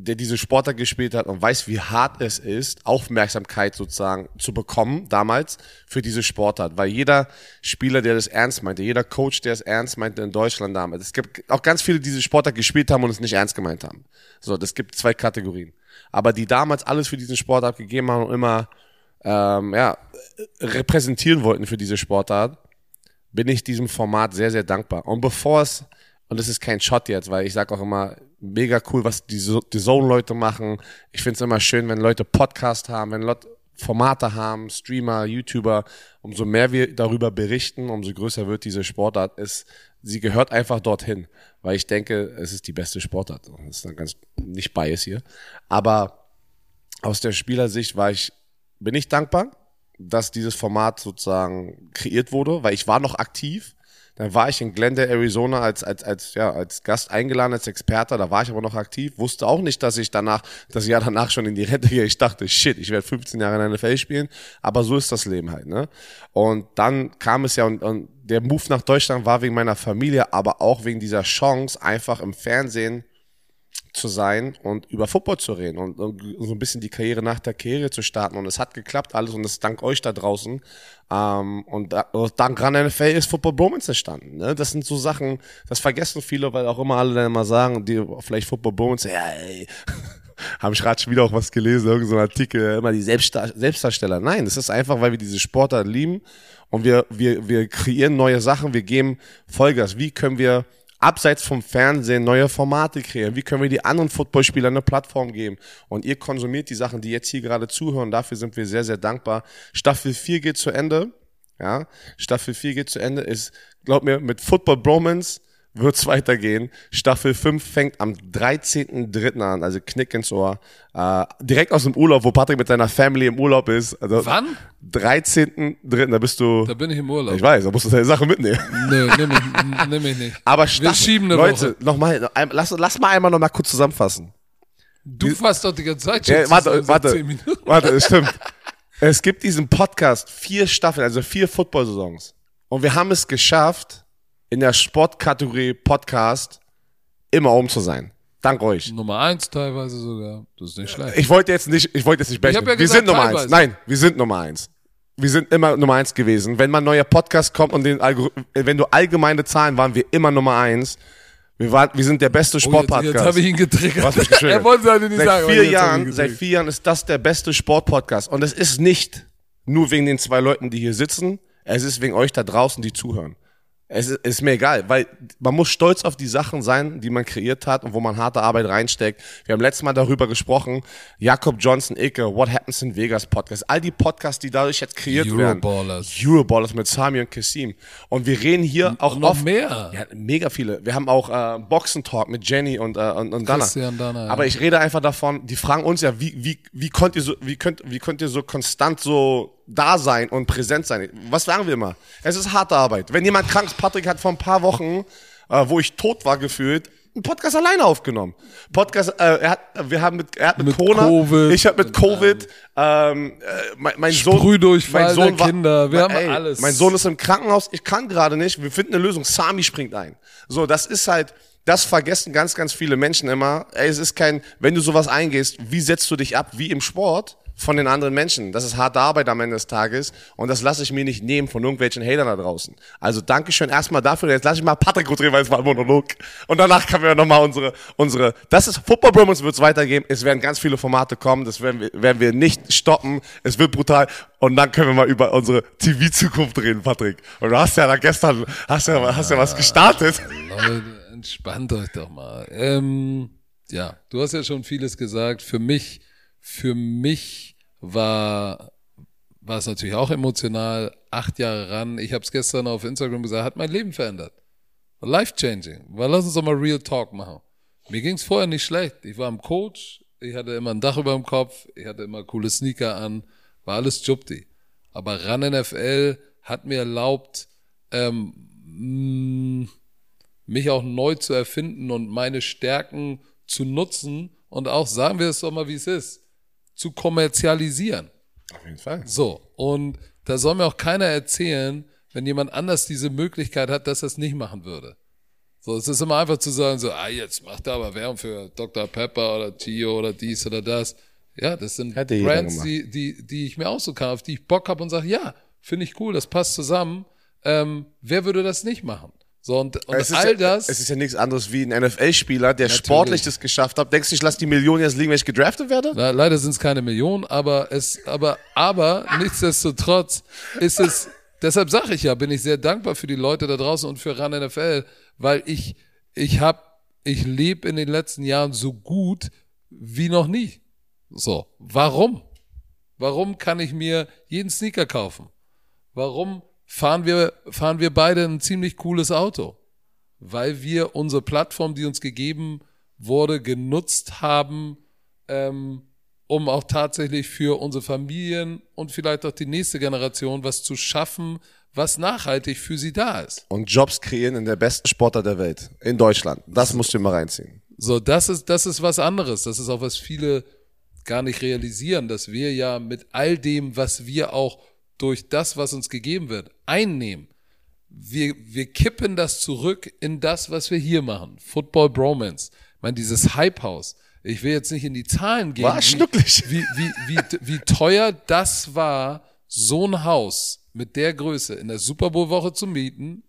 Speaker 2: der diese Sportler gespielt hat und weiß, wie hart es ist, Aufmerksamkeit sozusagen zu bekommen damals für diese Sportart. Weil jeder Spieler, der das ernst meinte, jeder Coach, der es ernst meinte in Deutschland damals, es gibt auch ganz viele, die diese Sportart gespielt haben und es nicht ernst gemeint haben. So, das gibt zwei Kategorien. Aber die damals alles für diesen Sport abgegeben haben und immer ähm, ja, repräsentieren wollten für diese Sportart, bin ich diesem Format sehr, sehr dankbar. Und bevor es, und das ist kein Shot jetzt, weil ich sage auch immer, mega cool, was die, die Zone-Leute machen. Ich finde es immer schön, wenn Leute Podcast haben, wenn Leute Formate haben, Streamer, YouTuber, umso mehr wir darüber berichten, umso größer wird diese Sportart. Es, sie gehört einfach dorthin, weil ich denke, es ist die beste Sportart. Das ist dann ganz nicht bias hier. Aber aus der Spielersicht war ich, bin ich dankbar, dass dieses Format sozusagen kreiert wurde, weil ich war noch aktiv. Dann war ich in Glendale, Arizona als, als, als, ja, als Gast eingeladen, als Experte. Da war ich aber noch aktiv. Wusste auch nicht, dass ich danach, das Jahr danach schon in die Rente gehe. Ich dachte, shit, ich werde 15 Jahre in NFL spielen. Aber so ist das Leben halt, ne? Und dann kam es ja und, und der Move nach Deutschland war wegen meiner Familie, aber auch wegen dieser Chance, einfach im Fernsehen zu sein und über Football zu reden und, so ein bisschen die Karriere nach der Karriere zu starten. Und es hat geklappt alles und das ist dank euch da draußen. Ähm, und, da, dank Run NFL ist Football Bromance entstanden. Ne? Das sind so Sachen, das vergessen viele, weil auch immer alle dann immer sagen, die vielleicht Football Bromance, ja, ey, haben ich gerade schon wieder auch was gelesen, irgendein so Artikel, immer die Selbstdar Selbstdarsteller. Nein, das ist einfach, weil wir diese Sportart lieben und wir, wir, wir kreieren neue Sachen, wir geben Vollgas. Wie können wir abseits vom Fernsehen neue Formate kreieren? Wie können wir die anderen Footballspielern eine Plattform geben? Und ihr konsumiert die Sachen, die jetzt hier gerade zuhören. Dafür sind wir sehr, sehr dankbar. Staffel 4 geht zu Ende. Ja, Staffel 4 geht zu Ende. Ist, glaub mir, mit Football Bromance wird's weitergehen. Staffel 5 fängt am 13.3. an, also Knick ins Ohr. Äh, direkt aus dem Urlaub, wo Patrick mit seiner Family im Urlaub ist. Also
Speaker 1: Wann?
Speaker 2: 13.3. Da bist du.
Speaker 1: Da bin ich im Urlaub.
Speaker 2: Ich weiß, da musst du deine Sachen mitnehmen.
Speaker 1: Nö, nimm ich, nimm ich nicht.
Speaker 2: Aber
Speaker 1: Wir
Speaker 2: Staffel,
Speaker 1: schieben eine
Speaker 2: Leute,
Speaker 1: Woche.
Speaker 2: nochmal, lass, lass mal einmal noch mal kurz zusammenfassen.
Speaker 1: Du fasst doch die ganze Zeit schon
Speaker 2: Ja, warte, warte, warte, es stimmt. Es gibt diesen Podcast, vier Staffeln, also vier Football-Saisons. Und wir haben es geschafft, in der Sportkategorie Podcast immer oben zu sein. Dank euch.
Speaker 1: Nummer eins teilweise sogar. Das ist nicht schlecht.
Speaker 2: Ich wollte jetzt nicht, ich wollte jetzt nicht
Speaker 1: hab ja
Speaker 2: wir
Speaker 1: gesagt,
Speaker 2: sind Nummer
Speaker 1: teilweise.
Speaker 2: eins. Nein, wir sind Nummer eins. Wir sind immer Nummer eins gewesen. Wenn mal ein neuer Podcast kommt und den Algor- wenn du allgemeine Zahlen waren wir immer Nummer eins. Wir, waren, wir sind der beste
Speaker 1: Oh, jetzt
Speaker 2: Sportpodcast.
Speaker 1: jetzt habe ich ihn getriggert. Er wollte es nicht
Speaker 2: seit
Speaker 1: sagen.
Speaker 2: vier Jahren, seit vier Jahren ist das der beste Sportpodcast. Und es ist nicht nur wegen den zwei Leuten, die hier sitzen. Es ist wegen euch da draußen, die zuhören. Es ist, ist mir egal, weil man muss stolz auf die Sachen sein, die man kreiert hat und wo man harte Arbeit reinsteckt. Wir haben letztes Mal darüber gesprochen. Jakob Johnson, Icke, What Happens in Vegas Podcast. All die Podcasts, die dadurch jetzt kreiert
Speaker 1: Euroballers.
Speaker 2: werden. Euroballers mit Sami und Kassim. Und wir reden hier auch
Speaker 1: noch
Speaker 2: oft.
Speaker 1: mehr.
Speaker 2: Ja, mega viele. Wir haben auch äh, Boxen-Talk mit Jenny und, äh, und, und Dana.
Speaker 1: Christian Danner, ja.
Speaker 2: Aber ich rede einfach davon, die fragen uns ja, wie, wie, wie könnt ihr so, wie könnt, wie könnt ihr so konstant so da sein und präsent sein? Was sagen wir immer? Es ist harte Arbeit. Wenn jemand krank ist, Patrick hat vor ein paar Wochen, äh, wo ich tot war gefühlt, einen Podcast alleine aufgenommen. Podcast, äh, er hat, wir haben mit, er hat mit,
Speaker 1: Mit
Speaker 2: Corona,
Speaker 1: Covid.
Speaker 2: ich habe mit Covid, ähm, äh, mein, mein Sohn,
Speaker 1: Sprühdurchfall
Speaker 2: mein Sohn
Speaker 1: der Kinder, wir haben alles.
Speaker 2: Mein Sohn ist im Krankenhaus, ich kann gerade nicht, wir finden eine Lösung, Sami springt ein. So, das ist halt, das vergessen ganz, ganz viele Menschen immer. Ey, es ist kein, wenn du sowas eingehst, wie setzt du dich ab, wie im Sport, von den anderen Menschen. Das ist harte Arbeit am Ende des Tages und das lasse ich mir nicht nehmen von irgendwelchen Hatern da draußen. Also Dankeschön erstmal dafür. Jetzt lasse ich mal Patrick gut reden, weil es war ein Monolog. Und danach können wir nochmal unsere, unsere, das ist Football Bromance wird es weitergeben. Es werden ganz viele Formate kommen. Das werden wir, werden wir nicht stoppen. Es wird brutal. Und dann können wir mal über unsere TV-Zukunft reden, Patrick. Und du hast ja da gestern, hast ja, hast ja was gestartet.
Speaker 1: Leute, entspannt euch doch mal. Ähm, ja, du hast ja schon vieles gesagt. Für mich, für mich war, war es natürlich auch emotional. Acht Jahre ran. Ich habe es gestern auf Instagram gesagt, hat mein Leben verändert. Life changing. Weil lass uns doch mal Real Talk machen. Mir ging es vorher nicht schlecht. Ich war im Coach, ich hatte immer ein Dach über dem Kopf, ich hatte immer coole Sneaker an, war alles Jupti. Aber Ran NFL hat mir erlaubt, ähm, mh, mich auch neu zu erfinden und meine Stärken zu nutzen und auch, sagen wir es doch mal, wie es ist, zu kommerzialisieren.
Speaker 2: Auf jeden Fall.
Speaker 1: So, und da soll mir auch keiner erzählen, wenn jemand anders diese Möglichkeit hat, dass er es nicht machen würde. So, es ist immer einfach zu sagen, so, ah, jetzt macht er aber Werbung für Dr. Pepper oder Tio oder dies oder das. Ja, das sind Brands, die, die, die ich mir aussuchen kann, auf die ich Bock habe und sage, ja, finde ich cool, das passt zusammen. Ähm, wer würde das nicht machen? So, und, und
Speaker 2: Es ist,
Speaker 1: all
Speaker 2: ja,
Speaker 1: das.
Speaker 2: es ist ja nichts anderes wie ein NFL-Spieler, der
Speaker 1: Natürlich.
Speaker 2: sportlich das geschafft hat. Denkst du, ich lasse die Millionen jetzt liegen, wenn ich gedraftet werde?
Speaker 1: Le- Leider sind es keine Millionen, aber es, aber, aber nichtsdestotrotz ist es. Deshalb sage ich ja, bin ich sehr dankbar für die Leute da draußen und für RAN NFL, weil ich, ich hab, ich lebe in den letzten Jahren so gut wie noch nie. So, warum? Warum kann ich mir jeden Sneaker kaufen? Warum fahren wir, fahren wir beide ein ziemlich cooles Auto? Weil wir unsere Plattform, die uns gegeben wurde, genutzt haben, ähm, um auch tatsächlich für unsere Familien und vielleicht auch die nächste Generation was zu schaffen, was nachhaltig für sie da ist.
Speaker 2: Und Jobs kreieren in der besten Sportart der Welt. In Deutschland. Das musst du mal reinziehen.
Speaker 1: So, das ist, das ist was anderes. Das ist auch was viele gar nicht realisieren, dass wir ja mit all dem, was wir auch durch das, was uns gegeben wird, einnehmen. Wir, wir kippen das zurück in das, was wir hier machen. Football Bromance. Ich meine, dieses Hype House. Ich will jetzt nicht in die Zahlen gehen.
Speaker 2: War
Speaker 1: wie-
Speaker 2: schnucklig.
Speaker 1: Wie, wie, wie, wie teuer das war, so ein Haus mit der Größe in der Super Bowl Woche zu mieten,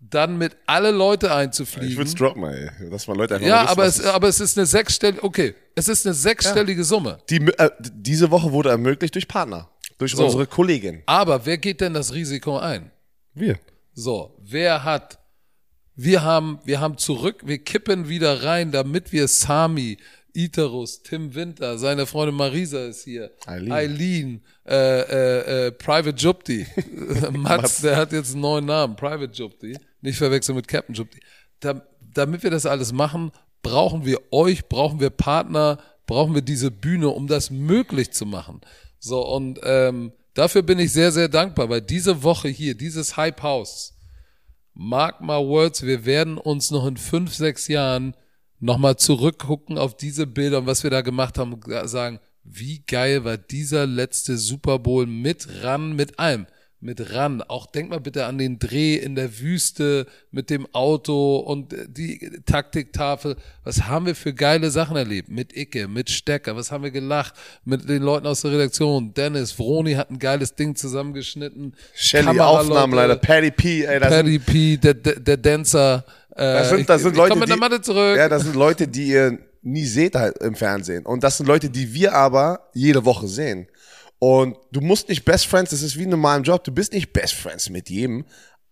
Speaker 1: dann mit alle Leute einzufliegen.
Speaker 2: Ich würde droppen, ey. Dass mal Leute einfach
Speaker 1: Ja,
Speaker 2: wissen,
Speaker 1: aber es, aber es ist eine sechsstellige, okay, es ist eine sechsstellige Summe.
Speaker 2: Die, äh, diese Woche wurde ermöglicht durch Partner. Durch
Speaker 1: So.
Speaker 2: unsere Kollegin.
Speaker 1: Aber wer geht denn das Risiko ein?
Speaker 2: Wir.
Speaker 1: So, wer hat, wir haben, wir haben zurück, wir kippen wieder rein, damit wir Sami, Iterus, Tim Winter, seine Freundin Marisa ist hier,
Speaker 2: Eileen.
Speaker 1: Eileen, äh, äh, äh, Private Jupti, Mats, der hat jetzt einen neuen Namen, Private Jupti, nicht verwechseln mit Captain Jupti. Da, damit wir das alles machen, brauchen wir euch, brauchen wir Partner, brauchen wir diese Bühne, um das möglich zu machen. So, und ähm, dafür bin ich sehr, sehr dankbar, weil diese Woche hier, dieses Hype House, mark my words, wir werden uns noch in fünf, sechs Jahren nochmal zurückgucken auf diese Bilder und was wir da gemacht haben und sagen, wie geil war dieser letzte Super Bowl mit ran, mit allem. Mit ran. Auch denk mal bitte an den Dreh in der Wüste mit dem Auto und die Taktiktafel. Was haben wir für geile Sachen erlebt? Mit Icke, mit Stecker. Was haben wir gelacht? Mit den Leuten aus der Redaktion. Dennis, Vroni hat ein geiles Ding zusammengeschnitten.
Speaker 2: Shelly. Aufnahmen leider. Patty P, ey. Das
Speaker 1: Paddy P, der, der, der Dancer. Äh,
Speaker 2: das sind, das sind
Speaker 1: ich,
Speaker 2: Leute,
Speaker 1: ich komm mit
Speaker 2: die,
Speaker 1: der Matte zurück.
Speaker 2: Ja, das sind Leute, die ihr nie seht halt im Fernsehen. Und das sind Leute, die wir aber jede Woche sehen. Und du musst nicht Best Friends, das ist wie in einem normalen Job, du bist nicht Best Friends mit jedem.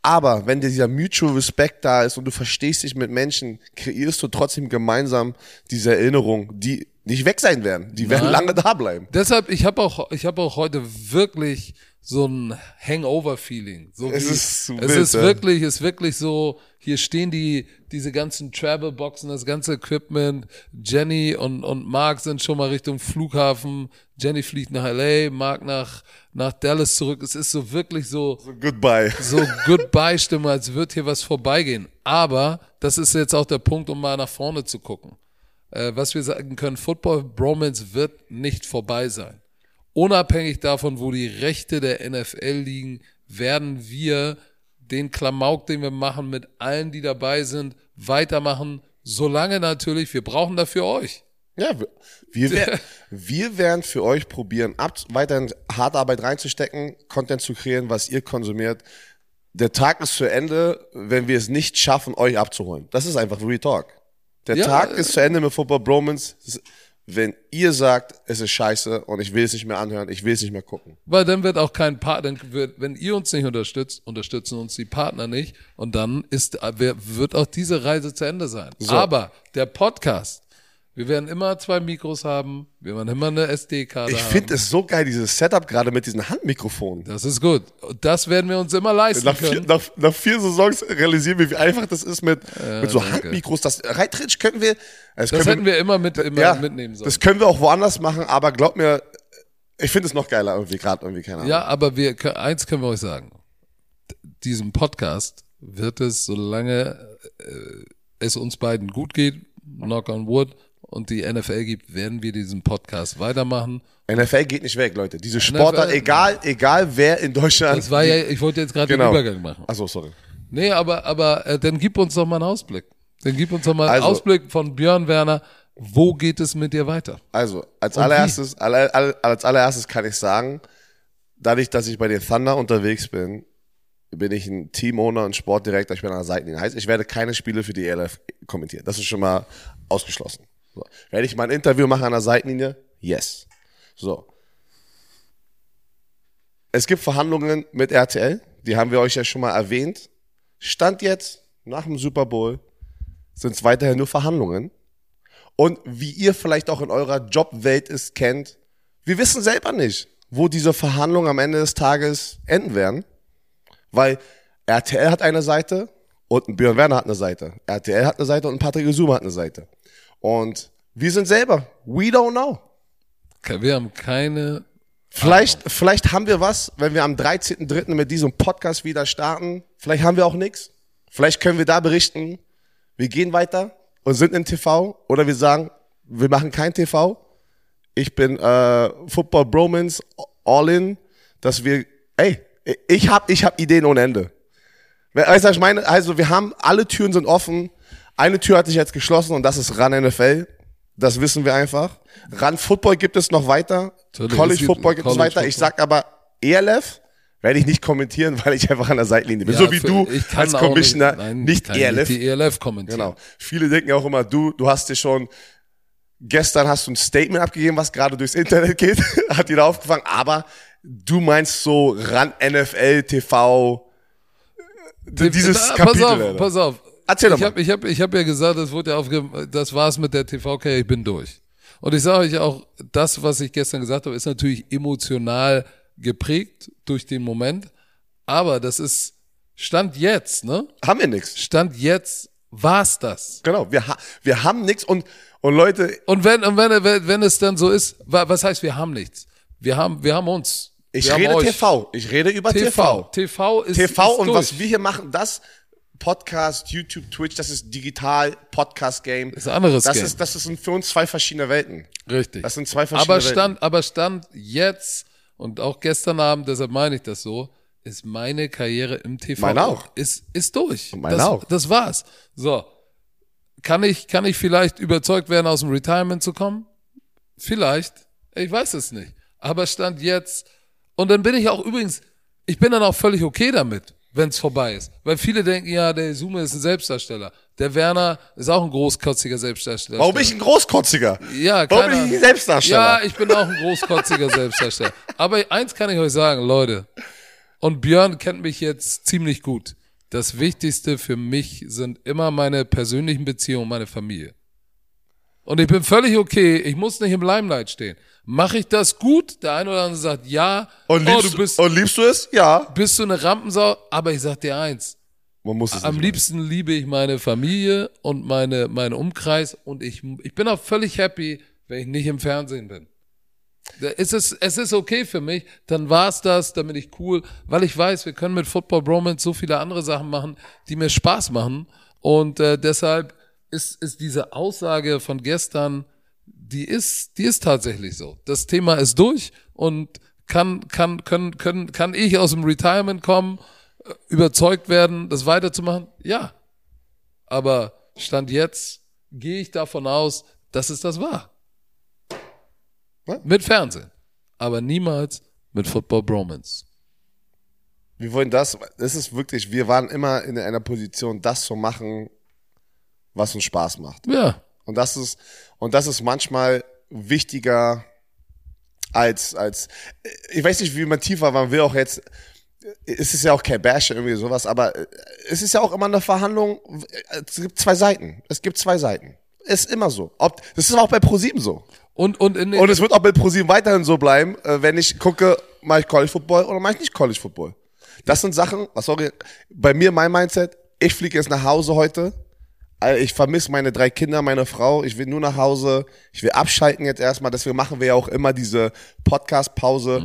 Speaker 2: Aber wenn dieser Mutual Respect da ist und du verstehst dich mit Menschen, kreierst du trotzdem gemeinsam diese Erinnerungen, die nicht weg sein werden. Die werden
Speaker 1: Nein.
Speaker 2: lange da bleiben.
Speaker 1: Deshalb, ich habe auch, ich habe auch heute wirklich so ein Hangover-Feeling. So
Speaker 2: Es
Speaker 1: wie,
Speaker 2: ist so
Speaker 1: es
Speaker 2: wild,
Speaker 1: ist
Speaker 2: ja.
Speaker 1: wirklich, es ist wirklich so. Hier stehen die, diese ganzen Travel-Boxen, das ganze Equipment. Jenny und und Mark sind schon mal Richtung Flughafen. Jenny fliegt nach LA, Mark nach nach Dallas zurück. Es ist so wirklich so
Speaker 2: Goodbye.
Speaker 1: so Goodbye-Stimme, als wird hier was vorbeigehen. Aber das ist jetzt auch der Punkt, um mal nach vorne zu gucken. Äh, was wir sagen können, Football Bromance wird nicht vorbei sein. Unabhängig davon, wo die Rechte der NFL liegen, werden wir den Klamauk, den wir machen, mit allen, die dabei sind, weitermachen. Solange natürlich, wir brauchen dafür euch.
Speaker 2: Ja, wir, wir, wir werden für euch probieren, ab, weiterhin harte Arbeit reinzustecken, Content zu kreieren, was ihr konsumiert. Der Tag ist zu Ende, wenn wir es nicht schaffen, euch abzuholen. Das ist einfach Real Talk. Der
Speaker 1: Ja,
Speaker 2: Tag
Speaker 1: äh,
Speaker 2: ist zu Ende mit Football Bromance, wenn ihr sagt, es ist scheiße und ich will es nicht mehr anhören, ich will es nicht mehr gucken.
Speaker 1: Weil dann wird auch kein Partner, wird, wenn ihr uns nicht unterstützt, unterstützen uns die Partner nicht und dann ist, wird auch diese Reise zu Ende sein. Aber der Podcast, wir werden immer zwei Mikros haben, wir werden immer eine SD-Karte
Speaker 2: Ich
Speaker 1: haben.
Speaker 2: finde es so geil, dieses Setup gerade mit diesen Handmikrofonen.
Speaker 1: das ist gut. Und das werden wir uns immer leisten
Speaker 2: Nach vier,
Speaker 1: können.
Speaker 2: nach, nach vier Saisons realisieren wir, wie einfach das ist mit, mit so
Speaker 1: danke.
Speaker 2: Handmikros. Das rein theoretisch könnten wir.
Speaker 1: Das
Speaker 2: können
Speaker 1: hätten wir immer mit, immer
Speaker 2: ja,
Speaker 1: mitnehmen sollen.
Speaker 2: Das können wir auch woanders machen, aber glaub mir, ich finde es noch geiler irgendwie gerade irgendwie keine Ahnung.
Speaker 1: Ja, aber wir, eins können wir euch sagen. Diesem Podcast wird es, solange äh, es uns beiden gut geht, knock on wood, und die NFL gibt, werden wir diesen Podcast weitermachen.
Speaker 2: NFL geht nicht weg, Leute. Diese Sportart,
Speaker 1: NFL
Speaker 2: egal, egal wer in Deutschland.
Speaker 1: Das war ja, ich wollte jetzt gerade
Speaker 2: genau.
Speaker 1: den Übergang machen.
Speaker 2: Achso, sorry.
Speaker 1: Nee, aber, aber äh, dann gib uns doch mal einen Ausblick. Dann gib uns doch mal einen
Speaker 2: Also-
Speaker 1: Ausblick von Björn Werner. Wo geht es mit dir weiter?
Speaker 2: Also, als
Speaker 1: Und
Speaker 2: allererstes, alle, alle, als allererstes kann ich sagen, dadurch, dass ich bei den Thunder unterwegs bin, bin ich ein Teamowner und Sportdirektor, ich bin an der Seitenlinie. Heißt, ich werde keine Spiele für die ELF kommentieren. Das ist schon mal ausgeschlossen. So. Werde ich mal ein Interview machen an der Seitenlinie? Yes. So. Es gibt Verhandlungen mit RTL, die haben wir euch ja schon mal erwähnt. Stand jetzt, nach dem Super Bowl, sind es weiterhin nur Verhandlungen. Und wie ihr vielleicht auch in eurer Jobwelt es kennt, wir wissen selber nicht, wo diese Verhandlungen am Ende des Tages enden werden. Weil RTL hat eine Seite und ein Björn Werner hat eine Seite. RTL hat eine Seite und ein Patrick Zuma hat eine Seite. Und wir sind selber, we don't know.
Speaker 1: Wir haben keine,
Speaker 2: Vielleicht, vielleicht haben wir was, wenn wir am 13.3. mit diesem Podcast wieder starten. Vielleicht haben wir auch nichts. Vielleicht können wir da berichten, wir gehen weiter und sind im TV. Oder wir sagen, wir machen kein TV. Ich bin äh, Football Bromance all in, dass wir, ey, ich hab, ich hab Ideen ohne Ende. Weißt du, was ich meine? Also wir haben, alle Türen sind offen. Eine Tür hat sich jetzt geschlossen und das ist RAN NFL. Das wissen wir einfach. RAN Football gibt es noch weiter.
Speaker 1: Natürlich,
Speaker 2: College
Speaker 1: es gibt
Speaker 2: Football gibt es
Speaker 1: College
Speaker 2: weiter. Ich
Speaker 1: Football.
Speaker 2: sag aber ELF werde ich nicht kommentieren, weil ich einfach an der Seitenlinie bin.
Speaker 1: Ja,
Speaker 2: so wie du
Speaker 1: ich kann
Speaker 2: als Commissioner
Speaker 1: nicht, nein,
Speaker 2: nicht,
Speaker 1: ich kann
Speaker 2: ELF.
Speaker 1: Nicht die ELF kommentieren.
Speaker 2: Genau. Viele denken auch immer, du, du hast dir schon, gestern hast du ein Statement abgegeben, was gerade durchs Internet geht, hat da aufgefangen, aber du meinst so ran NFL, TV, dieses
Speaker 1: Na,
Speaker 2: Kapitel.
Speaker 1: Pass auf,
Speaker 2: Alter.
Speaker 1: pass auf.
Speaker 2: Erzähl doch
Speaker 1: ich
Speaker 2: mal.
Speaker 1: habe ich hab, ich hab ja gesagt, das wurde ja aufge das war's mit der TV-Karriere, ich bin durch. Und ich sage euch auch, das, was ich gestern gesagt habe, ist natürlich emotional geprägt durch den Moment. Aber das ist Stand jetzt, ne?
Speaker 2: Haben wir nichts.
Speaker 1: Stand jetzt war's das.
Speaker 2: Genau, wir, ha wir haben nichts und, und Leute,
Speaker 1: Und wenn, und wenn, wenn, wenn es dann so ist, wa- was heißt, wir haben nichts? Wir haben, wir haben uns.
Speaker 2: ich
Speaker 1: wir
Speaker 2: rede. TV. Ich rede über
Speaker 1: TV.
Speaker 2: TV.
Speaker 1: TV ist,
Speaker 2: TV
Speaker 1: ist
Speaker 2: und
Speaker 1: durch.
Speaker 2: was wir hier machen, das Podcast, YouTube, Twitch, das ist digital, Podcast-Game.
Speaker 1: ist ein anderes
Speaker 2: das
Speaker 1: Game.
Speaker 2: Ist, das sind für uns zwei verschiedene Welten.
Speaker 1: Richtig.
Speaker 2: Das sind zwei verschiedene
Speaker 1: aber
Speaker 2: Welten.
Speaker 1: stand, aber stand jetzt und auch gestern Abend, deshalb meine ich das so, ist meine Karriere im TV
Speaker 2: Meine auch.
Speaker 1: Ist, ist durch.
Speaker 2: Meine
Speaker 1: das,
Speaker 2: auch.
Speaker 1: Das war's. So. Kann ich, kann ich vielleicht überzeugt werden, aus dem Retirement zu kommen? Vielleicht. Ich weiß es nicht. Aber stand jetzt. Und dann bin ich auch übrigens, ich bin dann auch völlig okay damit, wenn es vorbei ist. Weil viele denken, ja, der Sume ist ein Selbstdarsteller. Der Werner ist auch ein großkotziger Selbstdarsteller.
Speaker 2: Warum bin ich ein Großkotziger?
Speaker 1: Ja,
Speaker 2: Warum bin ich ein Selbstdarsteller?
Speaker 1: Ja, ich bin auch ein großkotziger Selbstdarsteller. Aber eins kann ich euch sagen, Leute. Und Björn kennt mich jetzt ziemlich gut. Das Wichtigste für mich sind immer meine persönlichen Beziehungen, meine Familie. Und ich bin völlig okay. Ich muss nicht im Limelight stehen. Mache ich das gut? Der eine oder andere sagt ja.
Speaker 2: Und
Speaker 1: oh,
Speaker 2: liebst,
Speaker 1: du bist,
Speaker 2: und liebst du es? Ja.
Speaker 1: bist du eine Rampensau? Aber ich sag dir eins.
Speaker 2: Man muss es
Speaker 1: Am liebsten liebe ich meine Familie und meine, meinen Umkreis und ich, ich bin auch völlig happy, wenn ich nicht im Fernsehen bin. Da ist Es es ist okay für mich, dann war's das, dann bin ich cool, weil ich weiß, wir können mit Football Bromance so viele andere Sachen machen, die mir Spaß machen und äh, deshalb ist, ist diese Aussage von gestern, die ist, die ist tatsächlich so. Das Thema ist durch und kann, kann, können, können, kann ich aus dem Retirement kommen, äh, überzeugt werden, das weiterzumachen? Ja. Aber Stand jetzt gehe ich davon aus, dass es das war. Mit Fernsehen. Aber niemals mit Football Bromance.
Speaker 2: Wir wollen das, es ist wirklich, wir waren immer in einer Position, das zu machen, was uns Spaß macht.
Speaker 1: Ja.
Speaker 2: Und das ist, und das ist manchmal wichtiger als, als, ich weiß nicht, wie man tiefer, man will auch jetzt, es ist ja auch kein Bash irgendwie sowas, aber es ist ja auch immer eine Verhandlung, es gibt zwei Seiten. Es gibt zwei Seiten. Ist immer so. Ob, das ist auch bei ProSieben so.
Speaker 1: Und, und in
Speaker 2: Und es wird auch bei ProSieben weiterhin so bleiben, äh, wenn ich gucke, mache ich College Football oder mache ich nicht College Football. Das sind Sachen, was sorry, bei mir mein Mindset, ich fliege jetzt nach Hause heute. Äh, Ich vermisse meine drei Kinder, meine Frau. Ich will nur nach Hause. Ich will abschalten jetzt erstmal. Deswegen machen wir ja auch immer diese Podcast-Pause.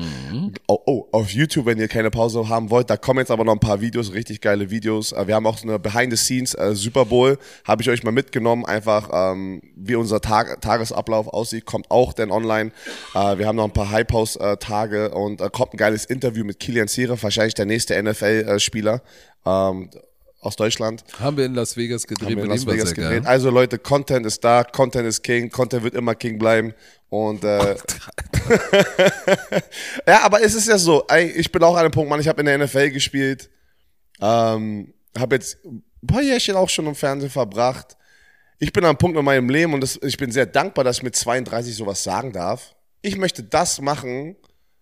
Speaker 2: Oh, oh, auf YouTube, wenn ihr keine Pause haben wollt. Da kommen jetzt aber noch ein paar Videos, richtig geile Videos. Äh, Wir haben auch so eine Behind the Scenes äh, Super Bowl. Habe ich euch mal mitgenommen. Einfach, ähm, wie unser Tag, Tagesablauf aussieht. Kommt auch dann online. Äh, wir haben noch ein paar High-Post-Tage und äh, kommt ein geiles Interview mit Kilian Zierer, wahrscheinlich der nächste NFL-Spieler. Ähm, aus Deutschland.
Speaker 1: haben wir in Las Vegas gedreht
Speaker 2: Haben wir in Las Vegas gedreht.
Speaker 1: geil.
Speaker 2: Also Leute, Content ist da, Content ist King, Content wird immer King bleiben. Und äh, ja, aber es ist ja so, ich bin auch an einem Punkt, Mann, ich habe in der NFL gespielt, ähm, habe jetzt ein paar Jährchen auch schon im Fernsehen verbracht. Ich bin an einem Punkt in meinem Leben und das, ich bin sehr dankbar, dass ich mit 32 sowas sagen darf. Ich möchte das machen.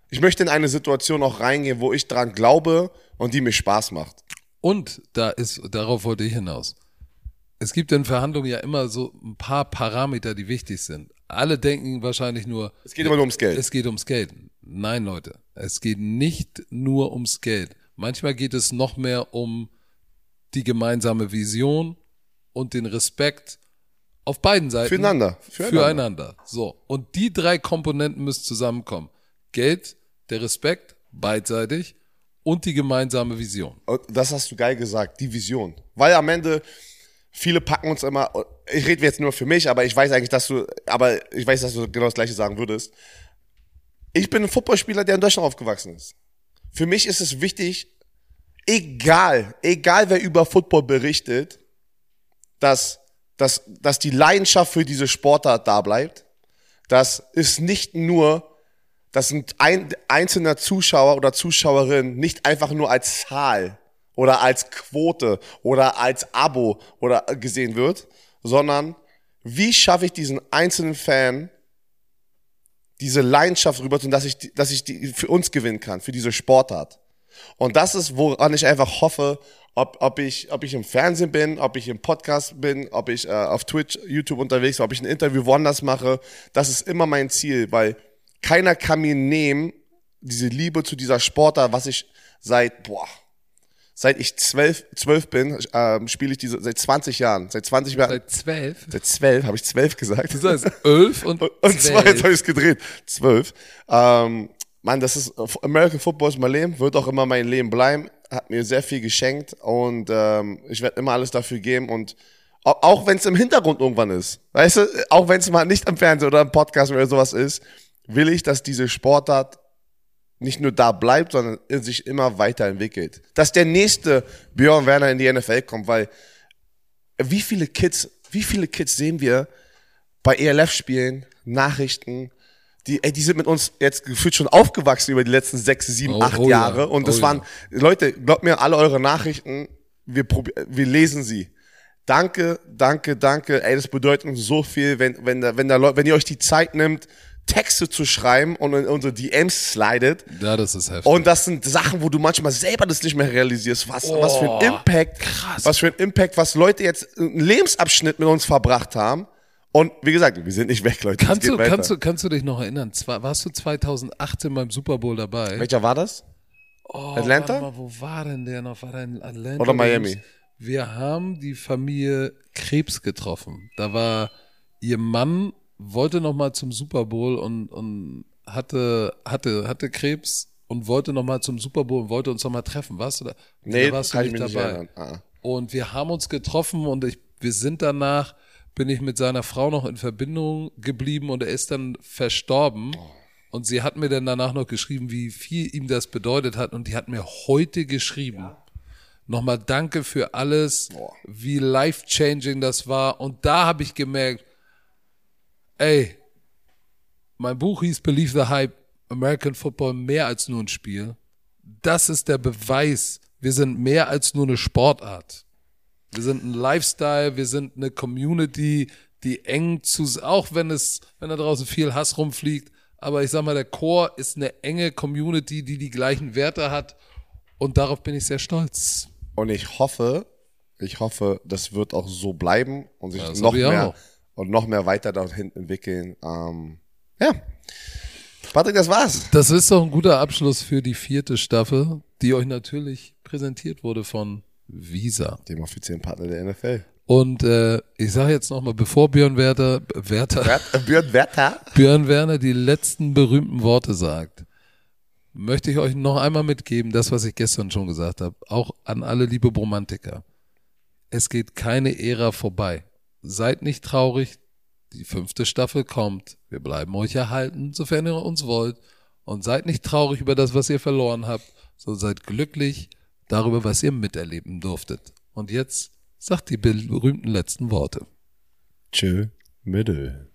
Speaker 2: Ich möchte in eine Situation auch reingehen, wo ich dran glaube und die mir Spaß macht.
Speaker 1: Und da ist, darauf wollte ich hinaus. Es gibt in Verhandlungen ja immer so ein paar Parameter, die wichtig sind. Alle denken wahrscheinlich nur,
Speaker 2: Es geht immer nur ums Geld.
Speaker 1: es geht ums Geld. Nein, Leute, es geht nicht nur ums Geld. Manchmal geht es noch mehr um die gemeinsame Vision und den Respekt auf beiden Seiten.
Speaker 2: Füreinander.
Speaker 1: Füreinander.
Speaker 2: Füreinander.
Speaker 1: So. Und die drei Komponenten müssen zusammenkommen. Geld, der Respekt, beidseitig und die gemeinsame Vision.
Speaker 2: Und das hast du geil gesagt, die Vision. Weil am Ende, viele packen uns immer, ich rede jetzt nur für mich, aber ich weiß eigentlich, dass du, aber ich weiß, dass du genau das Gleiche sagen würdest. Ich bin ein Footballspieler, der in Deutschland aufgewachsen ist. Für mich ist es wichtig, egal, egal wer über Football berichtet, dass, dass, dass die Leidenschaft für diese Sportart da bleibt. Das ist nicht nur dass ein ein, einzelner Zuschauer oder Zuschauerin nicht einfach nur als Zahl oder als Quote oder als Abo oder gesehen wird, sondern wie schaffe ich diesen einzelnen Fan diese Leidenschaft rüber, dass ich, dass ich die für uns gewinnen kann, für diese Sportart. Und das ist, woran ich einfach hoffe, ob, ob, ich, ob ich im Fernsehen bin, ob ich im Podcast bin, ob ich äh, auf Twitch, YouTube unterwegs bin, ob ich ein Interview woanders mache. Das ist immer mein Ziel, weil keiner kann mir nehmen, diese Liebe zu dieser Sportart, was ich seit, boah, seit ich zwölf, zwölf bin, ähm, spiele ich diese, seit 20 Jahren, seit 20 Jahren,
Speaker 1: Seit zwölf?
Speaker 2: seit zwölf, habe ich zwölf gesagt.
Speaker 1: Das heißt elf und,
Speaker 2: Und zwei, jetzt
Speaker 1: zwölf.
Speaker 2: habe ich es gedreht. Zwölf. Ähm, Mann, das ist American Football ist mein Leben, wird auch immer mein Leben bleiben. Hat mir sehr viel geschenkt und ähm, ich werde immer alles dafür geben und au- auch wenn es im Hintergrund irgendwann ist, weißt du, auch wenn es mal nicht im Fernsehen oder im Podcast oder sowas ist, will ich, dass diese Sportart nicht nur da bleibt, sondern sich immer weiterentwickelt. Dass der nächste Björn Werner in die NFL kommt, weil wie viele Kids, wie viele Kids sehen wir bei ELF-Spielen, Nachrichten, die, ey, die sind mit uns jetzt gefühlt schon aufgewachsen über die letzten sechs, sieben,
Speaker 1: Oh,
Speaker 2: acht
Speaker 1: oh ja,
Speaker 2: Jahre. Und das
Speaker 1: oh
Speaker 2: waren, Leute, glaubt mir, alle eure Nachrichten, wir, wir lesen sie. Danke, danke, danke. Ey, das bedeutet uns so viel, wenn, wenn, da, wenn, da wenn ihr euch die Zeit nimmt, Texte zu schreiben und in unsere DMs slidet.
Speaker 1: Ja, das ist heftig.
Speaker 2: Und das sind Sachen, wo du manchmal selber das nicht mehr realisierst. Was, was für ein Impact,
Speaker 1: krass.
Speaker 2: was für ein Impact, was Leute jetzt einen Lebensabschnitt mit uns verbracht haben. Und wie gesagt, wir sind nicht weg, Leute.
Speaker 1: Kannst, du,
Speaker 2: weiter.
Speaker 1: kannst, du, kannst du dich noch erinnern? Warst du 2018 beim Super Bowl dabei?
Speaker 2: Welcher war das?
Speaker 1: Oh,
Speaker 2: Atlanta?
Speaker 1: Mal, wo war denn der noch? War der in Atlanta?
Speaker 2: Oder Miami?
Speaker 1: Wir haben die Familie Krebs getroffen. Da war ihr Mann, wollte noch mal zum Super Bowl und, und hatte, hatte, hatte Krebs und wollte noch mal zum Super Bowl und wollte uns noch mal treffen. Warst du da?
Speaker 2: Nee,
Speaker 1: da warst
Speaker 2: kann
Speaker 1: du
Speaker 2: ich mich nicht
Speaker 1: dabei.
Speaker 2: erinnern. Ah.
Speaker 1: Und wir haben uns getroffen und ich, wir sind danach, bin ich mit seiner Frau noch in Verbindung geblieben und er ist dann verstorben. Und sie hat mir dann danach noch geschrieben, wie viel ihm das bedeutet hat. Und die hat mir heute geschrieben. Nochmal danke für alles, wie life-changing das war. Und da habe ich gemerkt, ey, mein Buch hieß Believe the Hype, American Football mehr als nur ein Spiel. Das ist der Beweis. Wir sind mehr als nur eine Sportart. Wir sind ein Lifestyle, wir sind eine Community, die eng zu, auch wenn es, wenn da draußen viel Hass rumfliegt, aber ich sag mal, der Chor ist eine enge Community, die die gleichen Werte hat und darauf bin ich sehr stolz.
Speaker 2: Und ich hoffe, ich hoffe, das wird auch so bleiben und sich
Speaker 1: Ja,
Speaker 2: noch mehr
Speaker 1: auch.
Speaker 2: Und noch mehr weiter dahin entwickeln. Ähm, ja. Patrick, das war's.
Speaker 1: Das ist doch ein guter Abschluss für die vierte Staffel, die euch natürlich präsentiert wurde von Visa.
Speaker 2: Dem offiziellen Partner der NFL.
Speaker 1: Und äh, ich sage jetzt nochmal, bevor Björn Werther, Werther,
Speaker 2: Wert- Björn Werther.
Speaker 1: Björn Werner die letzten berühmten Worte sagt, möchte ich euch noch einmal mitgeben, das, was ich gestern schon gesagt habe, auch an alle liebe Bromantiker. Es geht keine Ära vorbei. Seid nicht traurig, die fünfte Staffel kommt. Wir bleiben euch erhalten, sofern ihr uns wollt. Und seid nicht traurig über das, was ihr verloren habt, sondern seid glücklich darüber, was ihr miterleben durftet. Und jetzt sagt die berühmten letzten Worte.
Speaker 2: Tschö, Mittel.